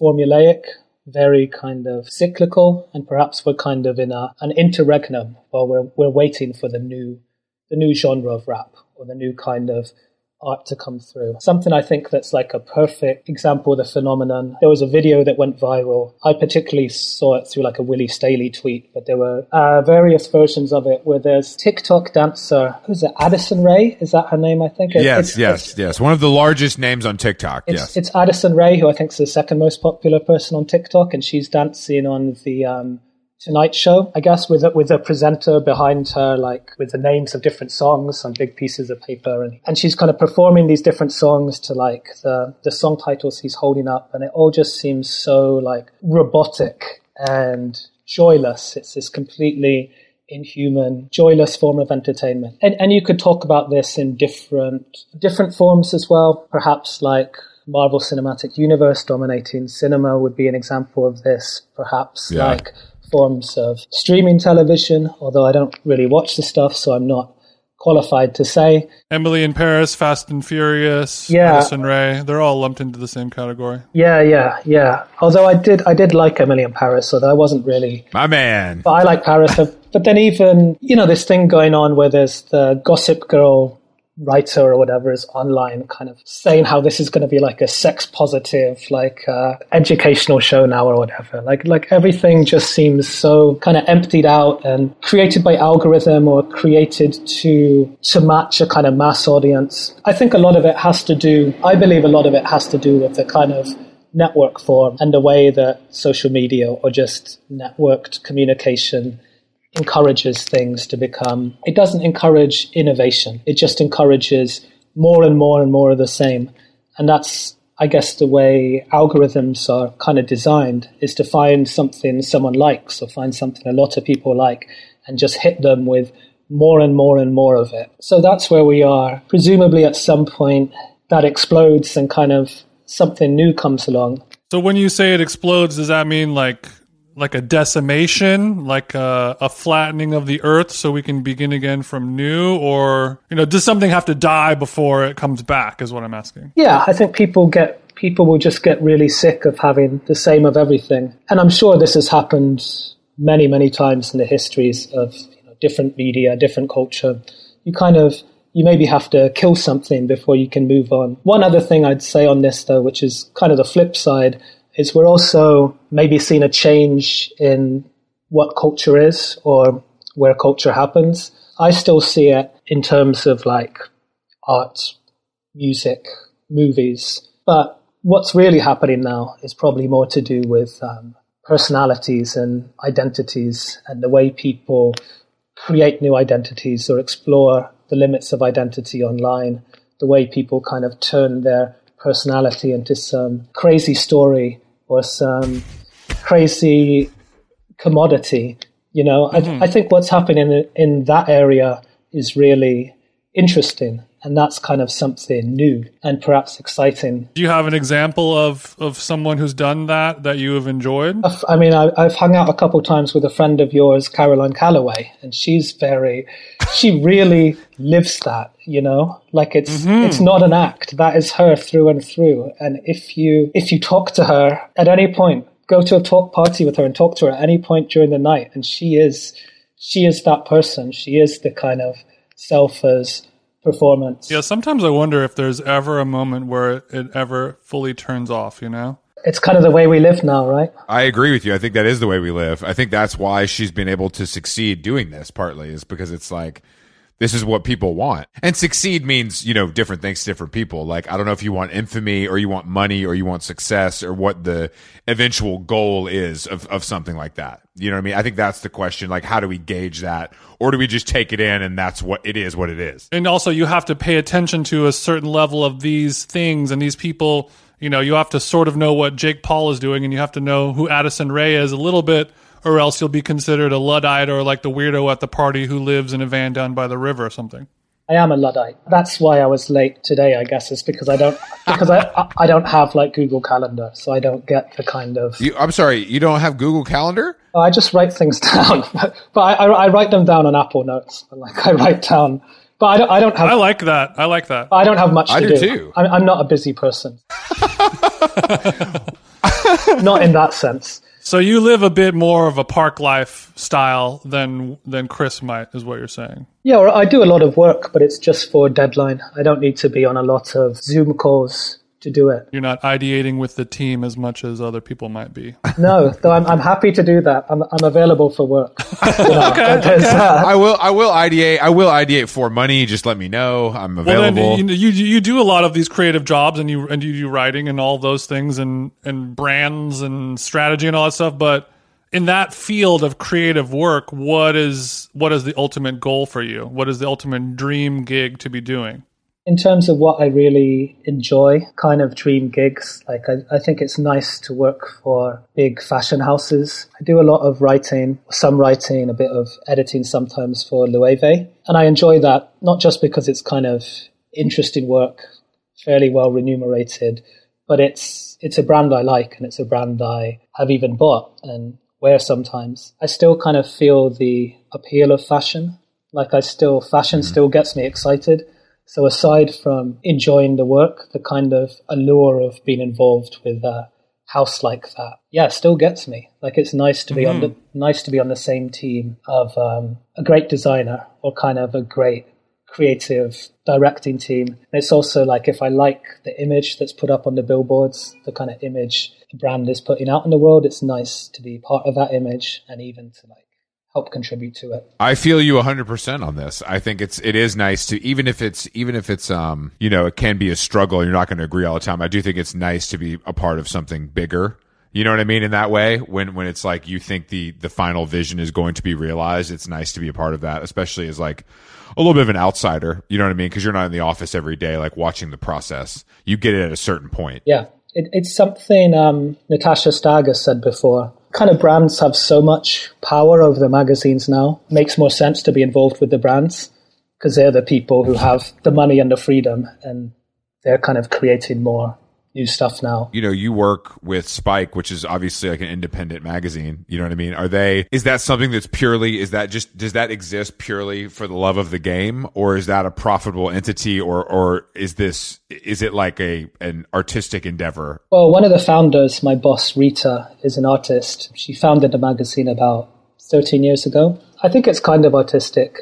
S3: formulaic, very kind of cyclical, and perhaps we're kind of in a, an interregnum while we're, we're waiting for the new, the new genre of rap or the new kind of art to come through. Something I think that's like a perfect example of the phenomenon. There was a video that went viral. I particularly saw it through like a Willy Staley tweet, but there were uh, various versions of it where there's TikTok dancer, who's it, Addison Rae? Is that her name? I think. It-
S2: Yes,
S3: it's-
S2: yes, yes. One of the largest names on TikTok.
S3: it's,
S2: yes.
S3: it's Addison Rae, who I think is the second most popular person on TikTok, and she's dancing on the um, Tonight Show, I guess, with a, with a presenter behind her, like with the names of different songs on big pieces of paper, and, and she's kind of performing these different songs to like the the song titles he's holding up, and it all just seems so like robotic and joyless. It's this completely inhuman, joyless form of entertainment. And, and you could talk about this in different different forms as well. Perhaps like Marvel Cinematic Universe dominating cinema would be an example of this. Perhaps
S2: Yeah.
S3: like forms of streaming television, although I don't really watch the stuff, so I'm not qualified to say.
S1: Emily in Paris, Fast and Furious,
S3: Yeah.
S1: Addison Rae, they're all lumped into the same category.
S3: Yeah, yeah, yeah. Although I did, I did like Emily in Paris, although I wasn't really
S2: My man.
S3: But I like Paris. but then even, you know, this thing going on where there's the Gossip Girl writer or whatever is online kind of saying how this is going to be like a sex positive, like uh, educational show now or whatever. Like, like everything just seems so kind of emptied out and created by algorithm or created to, to match a kind of mass audience. I think a lot of it has to do, I believe a lot of it has to do with the kind of network form and the way that social media or just networked communication encourages things to become. It doesn't encourage innovation. It just encourages more and more and more of the same. And that's i guess the way algorithms are kind of designed is to find something someone likes or find something a lot of people like and just hit them with more and more and more of it. So that's where we are. Presumably at some point that explodes and kind of something new comes along.
S1: So when you say it explodes, does that mean like like a decimation, like a, a flattening of the earth so we can begin again from new or you know, does something have to die before it comes back is what I'm asking.
S3: Yeah, I think people get people will just get really sick of having the same of everything, and I'm sure this has happened many, many times in the histories of you know, different media, different culture. You kind of you maybe have to kill something before you can move on. One other thing I'd say on this, though, which is kind of the flip side, is we're also maybe seeing a change in what culture is or where culture happens. I still see it in terms of like art, music, movies. But what's really happening now is probably more to do with um, personalities and identities and the way people create new identities or explore the limits of identity online, the way people kind of turn their personality into some crazy story or some crazy commodity. You know, mm-hmm. I, I think what's happening in, in that area is really interesting and that's kind of something new and perhaps exciting.
S1: Do you have an example of, of someone who's done that that you have enjoyed?
S3: I mean, I, have hung out a couple times with a friend of yours, Caroline Calloway, and she's very, she really lives that, you know, like it's mm-hmm. it's not an act. That is her through and through. And if you if you talk to her at any point, go to a talk party with her and talk to her at any point during the night, and she is she is that person. She is the kind of self as performance.
S1: Yeah, sometimes I wonder if there's ever a moment where it ever fully turns off, you know?
S3: It's kind of the way we live now, right?
S2: I agree with you. I think that is the way we live. I think that's why she's been able to succeed doing this partly is because it's like this is what people want. And succeed means, you know, different things to different people. Like, I don't know if you want infamy or you want money or you want success or what the eventual goal is of, of something like that. You know what I mean? I think that's the question. Like, how do we gauge that? Or do we just take it in and that's what it is, what it is?
S1: And also, you have to pay attention to a certain level of these things and these people. You know, you have to sort of know what Jake Paul is doing and you have to know who Addison Rae is a little bit or else you'll be considered a luddite or like the weirdo at the party who lives in a van down by the river or something.
S3: I am a luddite. That's why I was late today. I guess is because I don't because I I don't have like Google Calendar, so I don't get the kind of.
S2: You, I'm sorry, you don't have Google Calendar.
S3: I just write things [laughs] down, but, but I, I, write them down on Apple Notes. Like I write down, but I don't. I don't have. I
S1: like that. I like that.
S3: I don't have much to
S2: I
S3: do.
S2: do too.
S3: I'm, I'm not a busy person. [laughs] not in that sense.
S1: So you live a bit more of a park life style than than Chris might, is what you're saying.
S3: Yeah, I do a lot of work, but it's just for deadline. I don't need to be on a lot of Zoom calls to do it.
S1: You're not ideating with the team as much as other people might be. [laughs]
S3: No, though I'm, I'm happy to do that. I'm, I'm available for work. [laughs]
S2: You know, okay, okay. I will I will ideate I will ideate for money. Just let me know. I'm available.
S1: Well, then, you, you you do a lot of these creative jobs and you and you do writing and all those things and and brands and strategy and all that stuff, but in that field of creative work, what is what is the ultimate goal for you? What is the ultimate dream gig to be doing?
S3: In terms of what I really enjoy, kind of dream gigs, like I, I, think it's nice to work for big fashion houses. I do a lot of writing, some writing, a bit of editing sometimes for Loewe. And I enjoy that, not just because it's kind of interesting work, fairly well remunerated, but it's, it's a brand I like and it's a brand I have even bought and wear sometimes. I still kind of feel the appeal of fashion. Like I still, fashion mm-hmm. still gets me excited so aside from enjoying the work, the kind of allure of being involved with a house like that, yeah, still gets me. Like it's nice to be mm-hmm. on the mm-hmm. nice to be on the same team of um, a great designer or kind of a great creative directing team. And it's also like if I like the image that's put up on the billboards, the kind of image the brand is putting out in the world, it's nice to be part of that image and even to like help contribute to it.
S2: I feel you 100% on this. I think it's it is nice to even if it's even if it's um you know it can be a struggle you're not going to agree all the time. I do think it's nice to be a part of something bigger. You know what I mean in that way when when it's like you think the the final vision is going to be realized, it's nice to be a part of that, especially as like a little bit of an outsider, you know what I mean? Because you're not in the office every day, like watching the process. You get it at a certain point.
S3: Yeah, it, it's something um, Natasha Steiger said before kind of brands have so much power over the magazines now. It makes more sense to be involved with the brands because they're the people who have the money and the freedom and they're kind of creating more new stuff now.
S2: You know, you work with Spike, which is obviously like an independent magazine. You know what I mean? Are they, is that something that's purely, is that just, does that exist purely for the love of the game? Or is that a profitable entity? Or, or is this, is it like a, an artistic endeavor?
S3: Well, one of the founders, my boss, Rita, is an artist. She founded the magazine about 13 years ago. I think it's kind of artistic,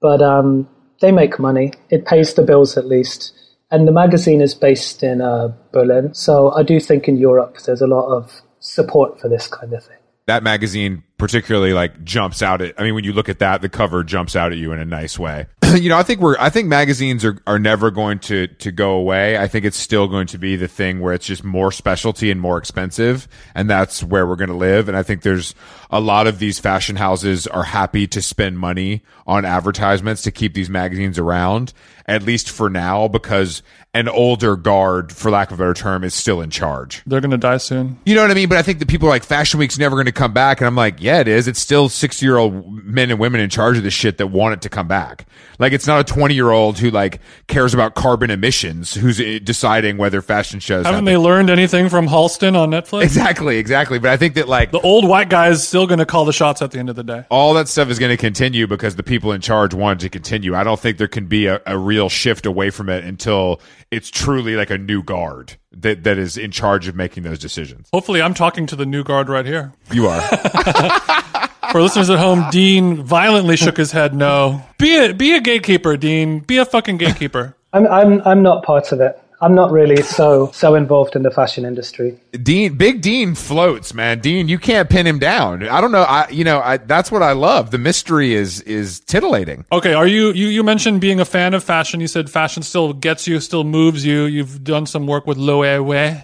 S3: but, um, they make money. It pays the bills at least. And the magazine is based in uh, Berlin. So I do think in Europe there's a lot of support for this kind of thing.
S2: That magazine particularly like jumps out at I mean when you look at that the cover jumps out at you in a nice way. [clears throat] you know, I think we're, I think magazines are, are never going to, to go away. I think it's still going to be the thing where it's just more specialty and more expensive. And that's where we're going to live. And I think there's a lot of these fashion houses are happy to spend money on advertisements to keep these magazines around, at least for now, because an older guard, for lack of a better term, is still in charge.
S1: They're going to die soon.
S2: You know what I mean? But I think that people are like, Fashion Week's never going to come back. And I'm like, yeah, it is. It's still 60 year old men and women in charge of this shit that want it to come back. Like, it's not a 20 year old who like cares about carbon emissions who's uh, deciding whether fashion shows.
S1: Haven't
S2: happen.
S1: they learned anything from Halston on Netflix?
S2: Exactly, exactly. But I think that like
S1: The old white guy is still going to call the shots at the end of the day.
S2: all that stuff is going to continue because the people in charge want it to continue. I don't think there can be a, a real shift away from it until it's truly like a new guard that, that is in charge of making those decisions.
S1: Hopefully, I'm talking to the new guard right here.
S2: You are. [laughs]
S1: For listeners at home, Dean violently shook his head. No, be a be a gatekeeper, Dean. Be a fucking gatekeeper.
S3: I'm, I'm, I'm not part of it. I'm not really so so involved in the fashion industry.
S2: Dean, Big Dean floats, man. Dean, you can't pin him down. I don't know. I, you know, I, that's what I love. The mystery is, is titillating.
S1: Okay, are you, you you mentioned being a fan of fashion? You said fashion still gets you, still moves you. You've done some work with Loewe,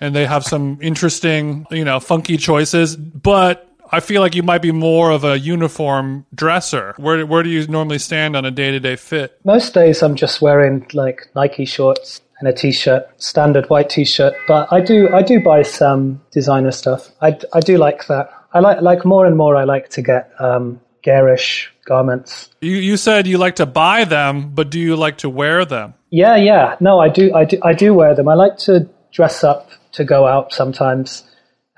S1: and they have some interesting, you know, funky choices. But I feel like you might be more of a uniform dresser. Where where do you normally stand on a day to day fit?
S3: Most days I'm just wearing like Nike shorts and a t-shirt, standard white t-shirt. But I do I do buy some designer stuff. I, I do like that. I like like more and more. I like to get um, garish garments.
S1: You you said you like to buy them, but do you like to wear them?
S3: Yeah, yeah. No, I do. I do. I do wear them. I like to dress up to go out sometimes,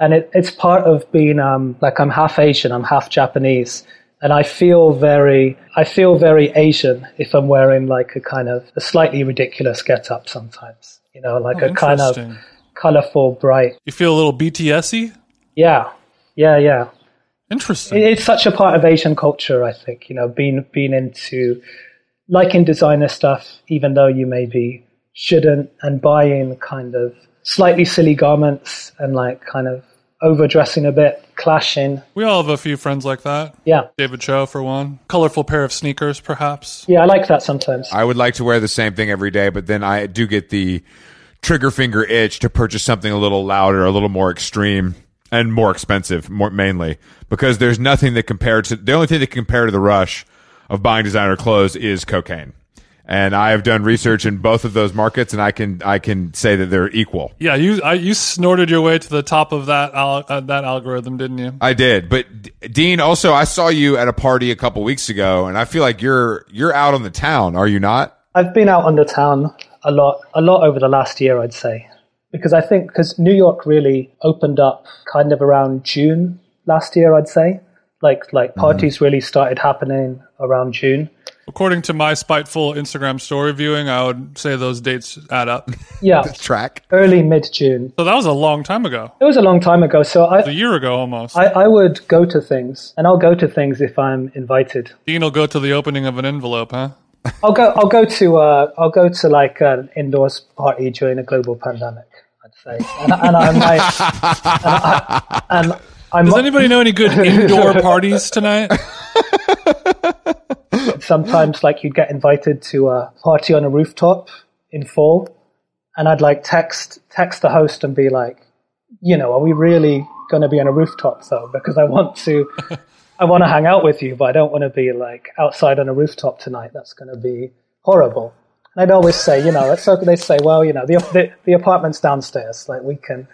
S3: and it, it's part of being um, like I'm half Asian. I'm half Japanese, and I feel very. I feel very Asian if I'm wearing like a kind of a slightly ridiculous get up sometimes. You know, like
S1: Oh,
S3: a kind of colorful, bright.
S1: You feel a little BTSy.
S3: Yeah, yeah, yeah.
S1: Interesting.
S3: It- It's such a part of Asian culture, I think. You know, being being into liking designer stuff, even though you maybe shouldn't, and buying kind of slightly silly garments and like kind of overdressing a bit, clashing.
S1: we all have a few friends like that.
S3: Yeah,
S1: David Cho, for one. Colorful pair of sneakers, perhaps.
S3: yeah, I like that sometimes.
S2: I would like to wear the same thing every day, but then I do get the trigger finger itch to purchase something a little louder, a little more extreme, and more expensive, more mainly because there's nothing that compared to the only thing that can compare to the rush of buying designer clothes is cocaine. And I have done research in both of those markets, and I can I can say that they're equal.
S1: Yeah, you I, you snorted your way to the top of that al- uh, that algorithm, didn't you?
S2: I did, but D- Dean, also I saw you at a party a couple weeks ago, and I feel like you're you're out on the town, are you not?
S3: I've been out on the town a lot, a lot over the last year, I'd say, because I think because New York really opened up kind of around June last year, I'd say. Like like parties really started happening around June.
S1: According to my spiteful Instagram story viewing, I would say those dates add up.
S3: Yeah, [laughs]
S2: Track.
S3: early mid June.
S1: So that was a long time ago,
S3: It was a long time ago, so
S1: a
S3: I,
S1: year ago almost.
S3: I I would go to things, and I'll go to things if I'm invited.
S1: Dean will go to the opening of an envelope, huh?
S3: I'll go. I'll go to. Uh, I'll go to like an indoors party during a global pandemic. I'd say, and, and I might. And, I, and I'm
S1: Does anybody know any good [laughs] indoor parties tonight? [laughs]
S3: sometimes like you'd get invited to a party on a rooftop in fall, and I'd like text text the host and be like, you know, are we really going to be on a rooftop though? Because I want to. [laughs] I want to hang out with you, but I don't want to be like outside on a rooftop tonight. That's going to be horrible. And I'd always say, you know, it's okay. They say, well, you know, the, the the apartment's downstairs. Like we can,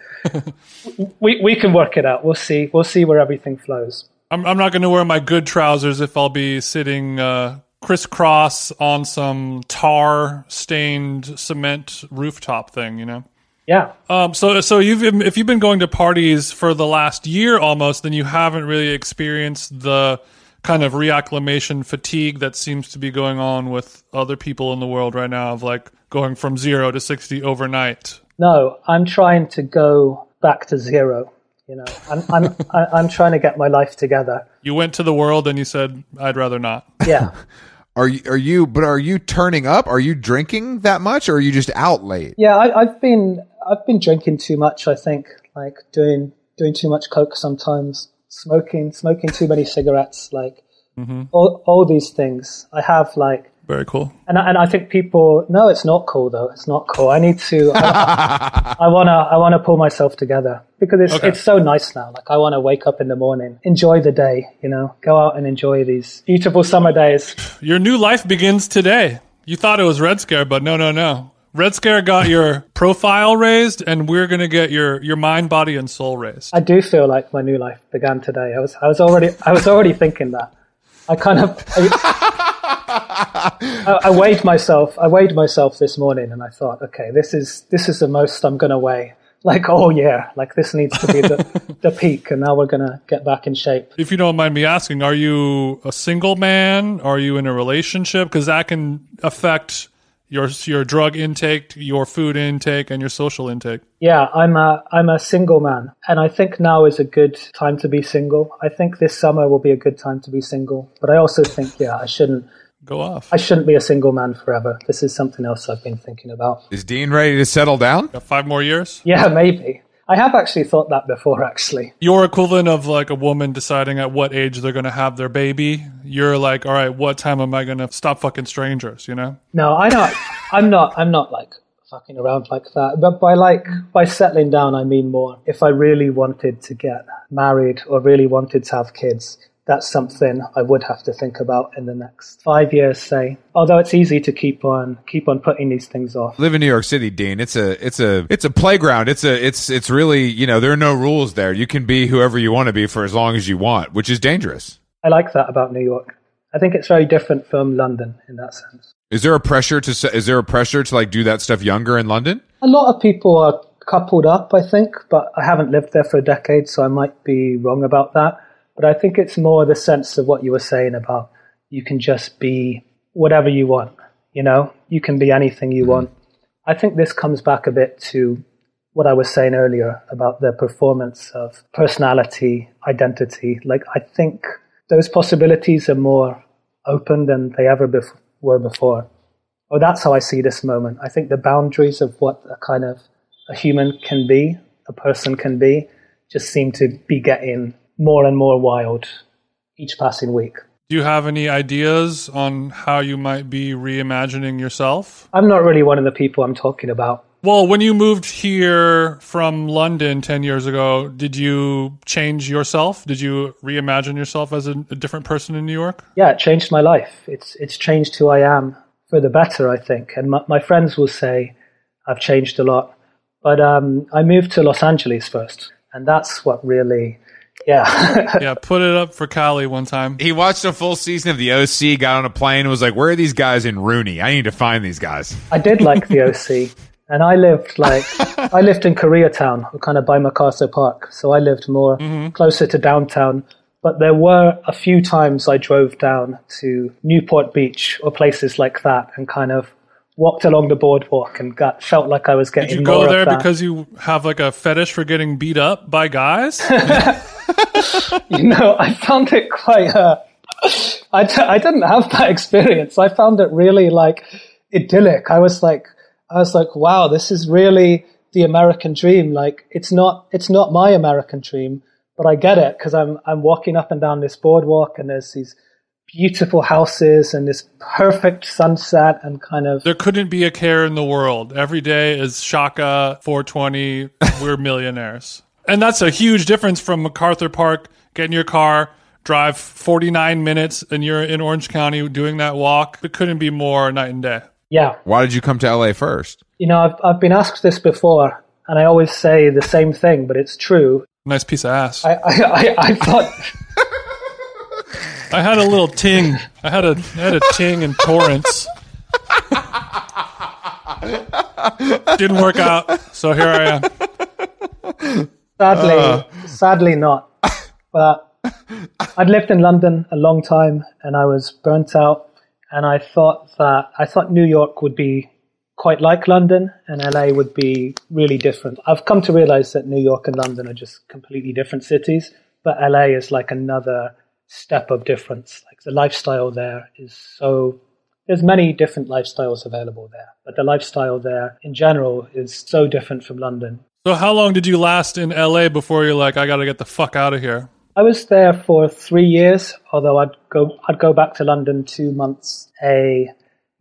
S3: [laughs] we we can work it out. We'll see. We'll see where everything flows.
S1: I'm, I'm not going to wear my good trousers if I'll be sitting uh, crisscross on some tar stained cement rooftop thing, you know?
S3: Yeah.
S1: Um, so, so you've if you've been going to parties for the last year almost, then you haven't really experienced the kind of reacclimation fatigue that seems to be going on with other people in the world right now, of like going from zero to sixty overnight.
S3: No, I'm trying to go back to zero. You know, I'm I'm [laughs] I- I'm trying to get my life together.
S1: You went to the world and you said, "I'd rather not." [laughs]
S3: Yeah. [laughs]
S2: Are you are you but are you turning up? Are you drinking that much or are you just out late?
S3: Yeah, I, I've been I've been drinking too much. I think like doing doing too much coke sometimes, smoking smoking too many cigarettes, like mm-hmm. all all these things. I have like
S1: Very cool.
S3: And I, and I think people no, it's not cool though. It's not cool. I need to. I, [laughs] I wanna I wanna pull myself together because it's
S1: Okay.
S3: it's so nice now. Like I want to wake up in the morning, enjoy the day. You know, go out and enjoy these beautiful summer days.
S1: Your new life begins today. You thought it was Red Scare, but no, no, no. Red Scare got your profile raised, and we're gonna get your your mind, body, and soul raised.
S3: I do feel like my new life began today. I was I was already I was already thinking that. I kind of I, I, I weighed myself. I weighed myself this morning, and I thought, okay, this is this is the most I'm going to weigh. Like, oh yeah, like this needs to be the, the peak, and now we're going to get back in shape.
S1: If you don't mind me asking, are you a single man? Are you in a relationship? Because that can affect your your drug intake, your food intake, and your social intake.
S3: Yeah, I'm a I'm a single man, and I think now is a good time to be single. I think this summer will be a good time to be single, but I also think, yeah, I shouldn't
S1: Go off.
S3: I shouldn't be a single man forever. This is something else I've been thinking about.
S2: Is Dean ready to settle down?
S1: Got five more years.
S3: Yeah, maybe. I have actually thought that before, actually.
S1: Your equivalent of like a woman deciding at what age they're going to have their baby. You're like, all right, what time am I going to stop fucking strangers? You know?
S3: No, I don't. [laughs] I'm not. I'm not like fucking around like that. But by like by settling down, I mean more. If I really wanted to get married or really wanted to have kids, that's something I would have to think about in the next five years, say. Although it's easy to keep on keep on putting these things off.
S2: Live in New York City, Dean. It's a it's a it's a playground. It's a it's it's really you know there are no rules there. You can be whoever you want to be for as long as you want, which is dangerous.
S3: I like that about New York. I think it's very different from London in that sense.
S2: Is there a pressure to is there a pressure to like do that stuff younger in London?
S3: A lot of people are coupled up, I think, but I haven't lived there for a decade, so I might be wrong about that. But I think it's more the sense of what you were saying about you can just be whatever you want, you know? You can be anything you mm-hmm. want. I think this comes back a bit to what I was saying earlier about the performance of personality, identity. Like, I think those possibilities are more open than they ever bef- were before. Or that's how I see this moment. I think the boundaries of what a kind of a human can be, a person can be, just seem to be getting more and more wild each passing week.
S1: Do you have any ideas on how you might be reimagining yourself?
S3: I'm not really one of the people I'm talking about.
S1: Well, when you moved here from London 10 years ago, did you change yourself? Did you reimagine yourself as a, a different person in New York?
S3: Yeah, it changed my life. It's it's changed who I am for the better, I think. And my, my friends will say I've changed a lot. But um, I moved to Los Angeles first, and that's what really, yeah. [laughs]
S1: Yeah, put it up for Cali one time.
S2: He watched a full season of the OC, got on a plane, and was like, "Where are these guys in Rooney? I need to find these guys."
S3: I did like the [laughs] OC, and I lived like I lived in Koreatown, kind of by MacArthur Park, so I lived more mm-hmm. closer to downtown. But there were a few times I drove down to Newport Beach or places like that, and kind of walked along the boardwalk and got felt like I was getting
S1: Did you go there because you have like a fetish for getting beat up by guys? [laughs]
S3: you know, I found it quite. Uh, I d- I didn't have that experience. I found it really like idyllic. I was like, I was like, wow, this is really the American dream. Like, it's not, it's not my American dream, but I get it because I'm, I'm walking up and down this boardwalk and there's these beautiful houses and this perfect sunset and kind of
S1: there couldn't be a care in the world. Every day is Shaka 420. We're [laughs] millionaires. And that's a huge difference from MacArthur Park, get in your car, drive 49 minutes, and you're in Orange County doing that walk. It couldn't be more night and day.
S3: yeah.
S2: Why did you come to LA first?
S3: You know, I've I've been asked this before, and I always say the same thing, but it's true.
S1: Nice piece of ass.
S3: I I, I, I thought. [laughs]
S1: I had a little ting. I had a I had a ting in Torrance. Didn't work out, so here I am.
S3: Sadly, uh. sadly not. But I'd lived in London a long time, and I was burnt out. And I thought that I thought New York would be quite like London, and LA would be really different. I've come to realize that New York and London are just completely different cities, but LA is like another step of difference. Like the lifestyle there is so. There's many different lifestyles available there, but the lifestyle there in general is so different from London.
S1: So how long did you last in LA before you're like, I gotta get the fuck out of here?
S3: I was there for three years, although I'd go I'd go back to London two months a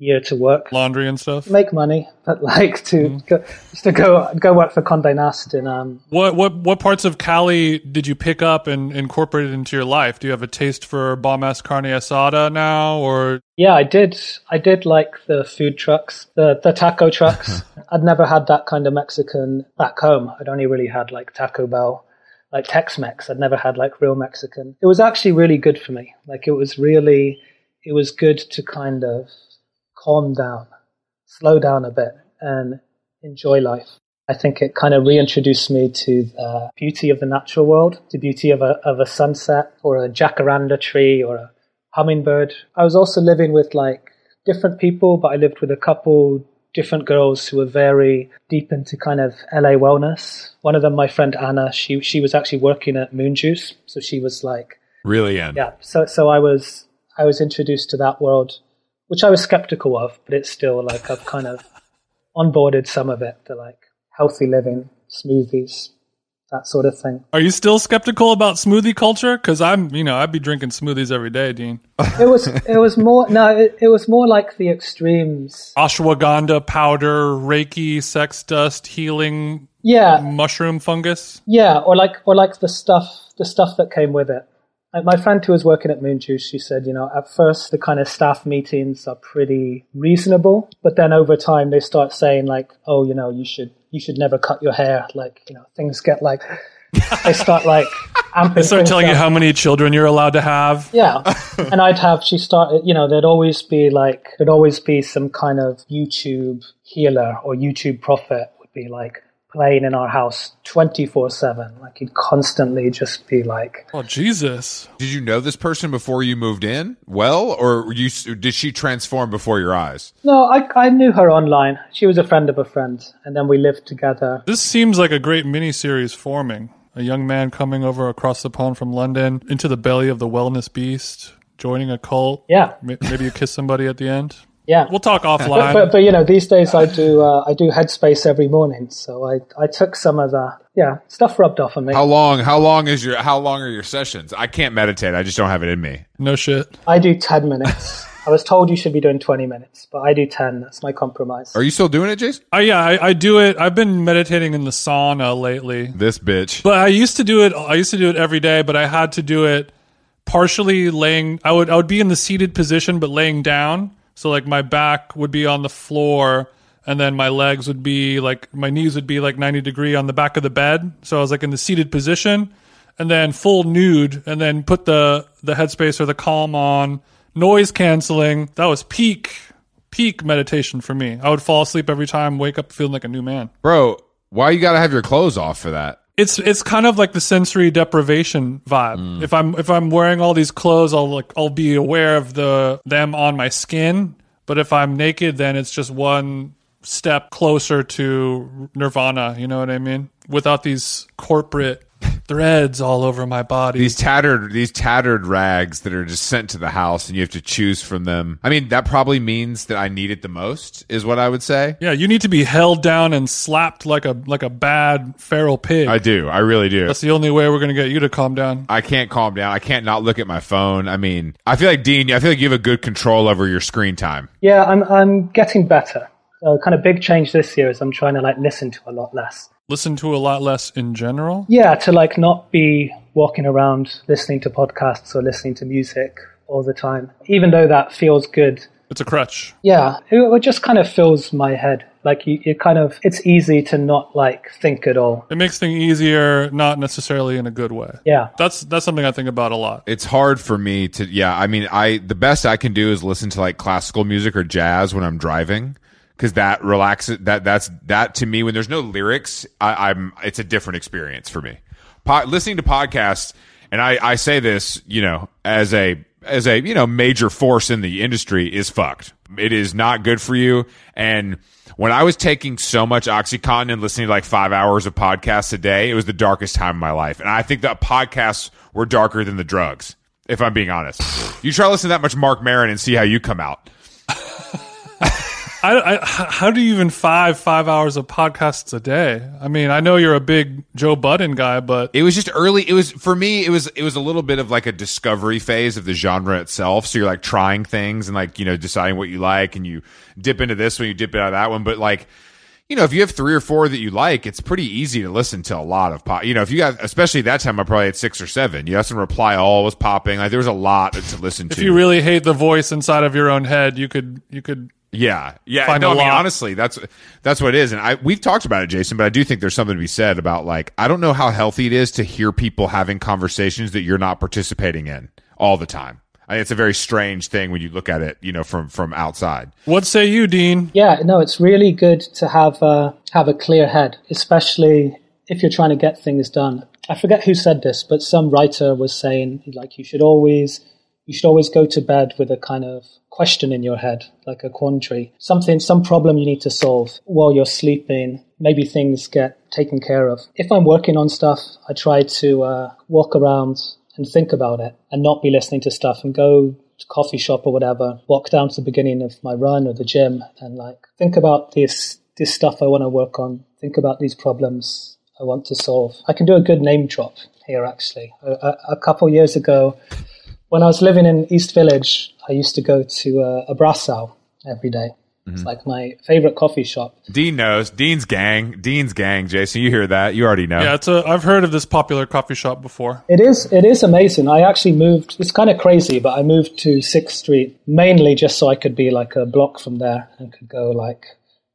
S3: year to work,
S1: Laundry and stuff.
S3: make money, but like to
S1: Mm-hmm.
S3: go, just to go go work for Condé Nast in um,
S1: What what what parts of Cali did you pick up and incorporate into your life? Do you have a taste for bomb ass carne asada now, or
S3: Yeah, I did. I did like the food trucks, the the taco trucks. [laughs] I'd never had that kind of Mexican back home. I'd only really had like Taco Bell, like Tex-Mex. I'd never had like real Mexican. It was actually really good for me. Like it was really, it was good to kind of calm down, slow down a bit, and enjoy life. I think it kind of reintroduced me to the beauty of the natural world, the beauty of a of a sunset or a jacaranda tree or a hummingbird. I was also living with like different people, but I lived with a couple different girls who were very deep into kind of LA wellness. One of them, my friend Anna, she she was actually working at Moon Juice, so she was like,
S2: Really in.
S3: yeah. So so I was I was introduced to that world, which I was skeptical of, but it's still like I've kind of onboarded some of it. The like healthy living, smoothies, that sort of thing.
S1: are you still skeptical about smoothie culture? Because I'm, you know, I'd be drinking smoothies every day, Dean.
S3: It was it was more no, it, it was more like the extremes.
S1: Ashwagandha powder, Reiki, sex dust, healing
S3: Yeah,
S1: mushroom fungus.
S3: Yeah, or like or like the stuff the stuff that came with it. Like my friend who was working at Moon Juice, she said, you know, at first the kind of staff meetings are pretty reasonable, but then over time they start saying like, oh, you know, you should you should never cut your hair. Like, you know, things get like [laughs] they start like amping.
S1: They start telling you how many children you're allowed to have.
S3: Yeah, [laughs] and I'd have she started. You know, there'd always be like there'd always be some kind of YouTube healer or YouTube prophet would be like playing in our house twenty four seven. Like he'd constantly just be like,
S1: Oh Jesus!
S2: Did you know this person before you moved in? Well, or you did she transform before your eyes?
S3: no, I I knew her online. She was a friend of a friend, and then we lived together.
S1: This seems like a great miniseries forming. A young man coming over across the pond from London into the belly of the wellness beast, joining a cult.
S3: Yeah,
S1: Maybe you kiss somebody at the end.
S3: Yeah.
S1: We'll talk offline.
S3: but but you know these days I do uh, I do Headspace every morning, so I I took some of the yeah stuff rubbed off on me.
S2: How long? How long is your? How long are your sessions? I can't meditate. I just don't have it in me.
S1: no shit.
S3: I do ten minutes. [laughs] I was told you should be doing twenty minutes, but I do ten. That's my compromise.
S2: Are you still doing it, Jason?
S1: I, yeah, I, I do it. I've been meditating in the sauna lately.
S2: This bitch.
S1: But I used to do it. I used to do it every day, but I had to do it partially laying. I would I would be in the seated position, but laying down. So like my back would be on the floor, and then my legs would be like my knees would be like ninety degree on the back of the bed. So I was like in the seated position, and then full nude, and then put the the headspace or the calm on, noise canceling. That was peak peak meditation for me. I would fall asleep every time, wake up feeling like a new man.
S2: Bro, why you got to have your clothes off for that?
S1: It's it's kind of like the sensory deprivation vibe. Mm. If I'm if I'm wearing all these clothes, I'll like I'll be aware of the them on my skin. But if I'm naked, then it's just one step closer to nirvana. You know what I mean? Without these corporate threads all over my body.
S2: These tattered, these tattered rags that are just sent to the house, and you have to choose from them. I mean, that probably means that I need it the most, is what I would say.
S1: yeah, you need to be held down and slapped like a like a bad feral pig.
S2: I do. I really do.
S1: That's the only way we're gonna get you to calm down.
S2: I can't calm down. I can't not look at my phone. I mean, I feel like Dean. I feel like you have a good control over your screen time.
S3: Yeah, I'm I'm getting better. Uh, kind of big change this year is I'm trying to like listen to a lot less.
S1: Listen to a lot less in general.
S3: Yeah, to like not be walking around listening to podcasts or listening to music all the time, even though that feels good.
S1: It's a crutch.
S3: Yeah, it, it just kind of fills my head. Like you, it kind of it's easy to not like think at all.
S1: It makes things easier, not necessarily in a good way.
S3: Yeah,
S1: That's that's something I think about a lot.
S2: It's hard for me to. Yeah, I mean, I the best I can do is listen to like classical music or jazz when I'm driving because that relaxes. That that's that to me when there's no lyrics, I, I'm it's a different experience for me. Po- listening to podcasts, and I I say this, you know, as a as a you know major force in the industry is fucked. It is not good for you. And when I was taking so much OxyContin and listening to like five hours of podcasts a day, it was the darkest time of my life. And I think that podcasts were darker than the drugs, if I'm being honest. You try listening to that much Marc Maron and see how you come out.
S1: I, I, how do you even five five hours of podcasts a day? I mean, I know you're a big Joe Budden guy, but
S2: It was just early. It was for me. It was it was a little bit of like a discovery phase of the genre itself. So you're like trying things and like you know deciding what you like, and you dip into this one, you dip out of that one. But like you know, if you have three or four that you like, it's pretty easy to listen to a lot of pop. You know, if you got especially that time, I probably had six or seven. You have some reply all was popping. Like there was a lot to listen to.
S1: if you really hate the voice inside of your own head, you could you could
S2: Yeah, yeah.
S1: Find
S2: no,
S1: a
S2: I mean honestly, that's that's what it is, and I we've talked about it, Jason. But I do think there's something to be said about like I don't know how healthy it is to hear people having conversations that you're not participating in all the time. I think it's a very strange thing when you look at it, you know, from from outside.
S1: What say you, Dean?
S3: Yeah, no, it's really good to have uh, have a clear head, especially if you're trying to get things done. I forget who said this, but some writer was saying like you should always you should always go to bed with a kind of question in your head, like a quandary, something, some problem you need to solve while you're sleeping. Maybe things get taken care of. If I'm working on stuff, I try to uh, walk around and think about it and not be listening to stuff and go to coffee shop or whatever, walk down to the beginning of my run or the gym and like think about this this stuff I want to work on, think about these problems I want to solve. I can do a good name drop here actually. A, a, a couple years ago, when I was living in East Village, I used to go to uh, Abraço every day. It's like my favorite coffee shop.
S2: Dean knows. Dean's gang. Dean's gang. Jason, you hear that? You already know.
S1: Yeah, it's a. I've heard of this popular coffee shop before.
S3: It is it is amazing. I actually moved. It's kind of crazy, but I moved to Sixth Street mainly just so I could be like a block from there and could go like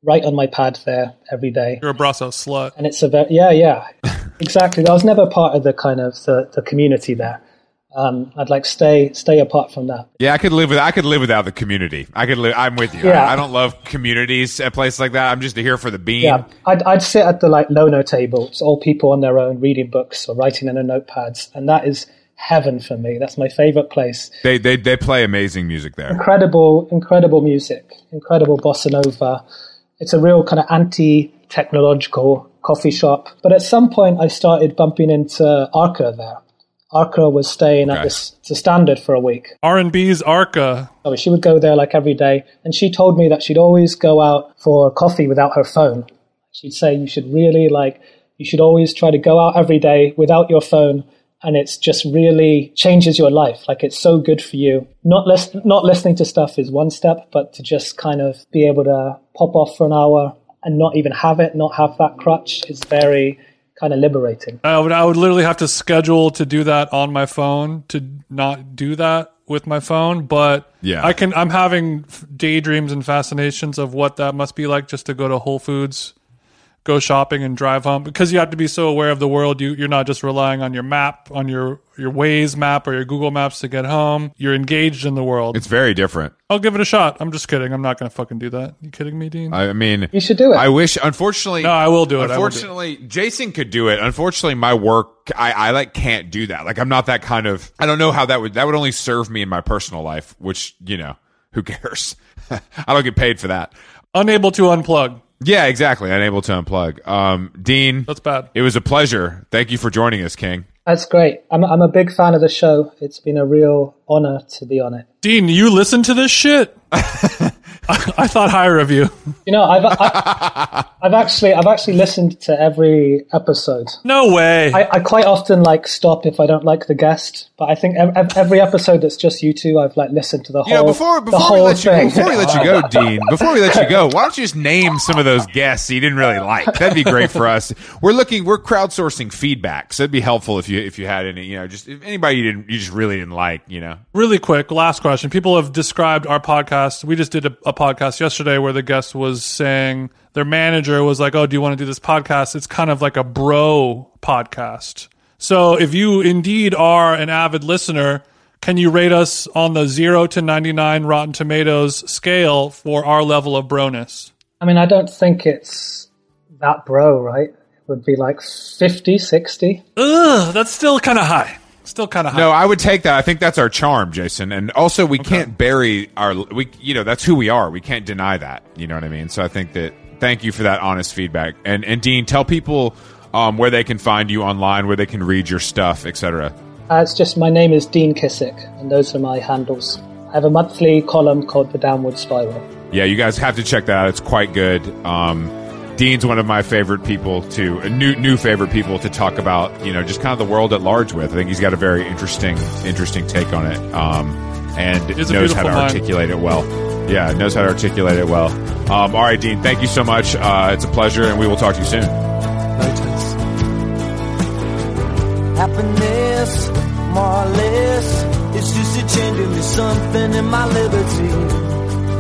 S3: right on my pad there every day.
S1: You're a Brasso slut.
S3: And it's a very yeah yeah [laughs] exactly. I was never part of the kind of the, the community there. Um, I'd like stay stay apart from that.
S2: Yeah, I could live with. I could live without the community. I could live. I'm with you.
S3: Yeah.
S2: I, I don't love communities at places like that. I'm just here for the bean.
S3: Yeah, I'd, I'd sit at the like lono table. It's all people on their own reading books or writing in their notepads, and that is heaven for me. That's my favorite place.
S2: They they they play amazing music there.
S3: incredible, incredible music, incredible bossa nova. It's a real kind of anti-technological coffee shop. But at some point, I started bumping into Arca there. Arca was staying
S2: Okay.
S3: at this the standard for a week.
S1: R and B's Arca.
S3: So she would go there like every day, and she told me that she'd always go out for coffee without her phone. She'd say you should really like you should always try to go out every day without your phone, and it's just really changes your life. Like it's so good for you. Not lis- not listening to stuff is one step, but to just kind of be able to pop off for an hour and not even have it, not have that crutch is very kind of liberating.
S1: I would. I would literally have to schedule to do that on my phone to not do that with my phone. But
S2: Yeah.
S1: I can. I'm having daydreams and fascinations of what that must be like just to go to Whole Foods, go shopping, and drive home because you have to be so aware of the world. You you're not just relying on your map, on your your Waze map or your Google Maps to get home. You're engaged in the world.
S2: It's very different.
S1: I'll give it a shot. I'm just kidding. I'm not gonna fucking do that. You kidding me, Dean?
S2: I mean,
S3: You should do it.
S2: I wish. Unfortunately,
S1: no, I will do it. I will do it.
S2: Unfortunately, Jason could do it. Unfortunately, my work, I, I like can't do that. Like, I'm not that kind of. I don't know how that would. That would only serve me in my personal life, which you know, who cares? [laughs] I don't get paid for that.
S1: Unable to unplug.
S2: Yeah, exactly. Unable to unplug. Um, Dean,
S1: That's bad.
S2: it was a pleasure. Thank you for joining us, King.
S3: That's great. I'm I'm a big fan of the show. It's been a real honor to be on it.
S1: Dean, you listen to this shit? [laughs] I, [laughs] I thought higher of you.
S3: You know, I've I, I've actually I've actually listened to every episode.
S1: No way.
S3: I, I quite often like stop if I don't like the guest, but I think ev- ev- every episode that's just you two, I've like listened to the whole
S2: Yeah, know, before
S3: the
S2: before we
S3: whole
S2: let you
S3: thing.
S2: before we let you go, [laughs] Dean, before we let you go, why don't you just name some of those guests you didn't really like? That'd be great for us. We're looking, we're crowdsourcing feedback, so it'd be helpful if you if you had any, you know, just if anybody you didn't you just really didn't like, you know.
S1: really quick, last question. People have described our podcast. We just did a, a podcast yesterday where the guest was saying their manager was like, "Oh, do you want to do this podcast?" It's kind of like a bro podcast. So, if you indeed are an avid listener, can you rate us on the 0 to 99 Rotten Tomatoes scale for our level of broness?
S3: I mean, I don't think it's that bro, right? It would be like 50, 60.
S1: Ugh, that's still kind of high. Still kind of high.
S2: No, I would take that. I think that's our charm, Jason. And also, we can't bury our we. You know, that's who we are. We can't deny that. You know what I mean? So I think that. Thank you for that honest feedback. And and Dean, tell people um, where they can find you online, where they can read your stuff, etc.
S3: Uh, it's just my name is Dean Kissick, and those are my handles. I have a monthly column called The Downward Spiral.
S2: yeah, you guys have to check that out. It's quite good. Um, Dean's one of my favorite people to uh, new new favorite people to talk about. You know, just kind of the world at large with. I think he's got a very interesting interesting take on it, um, and
S1: It's
S2: knows how to
S1: beautiful mind.
S2: articulate it well. Yeah, knows how to articulate it well. Um, all right, Dean, thank you so much. Uh, it's a pleasure, and we will talk to you soon.
S4: Happiness, more or less, it's just a change of me, something in my liberty.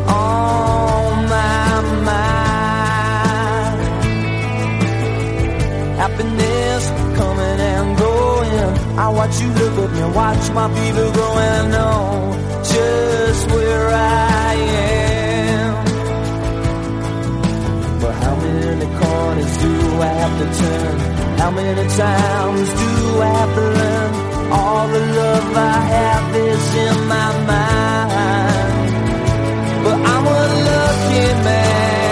S4: On I watch you look up and watch my fever grow, and I know just where I am. But how many corners do I have to turn? How many times do I have to learn? All the love I have is in my mind. But I'm a lucky man.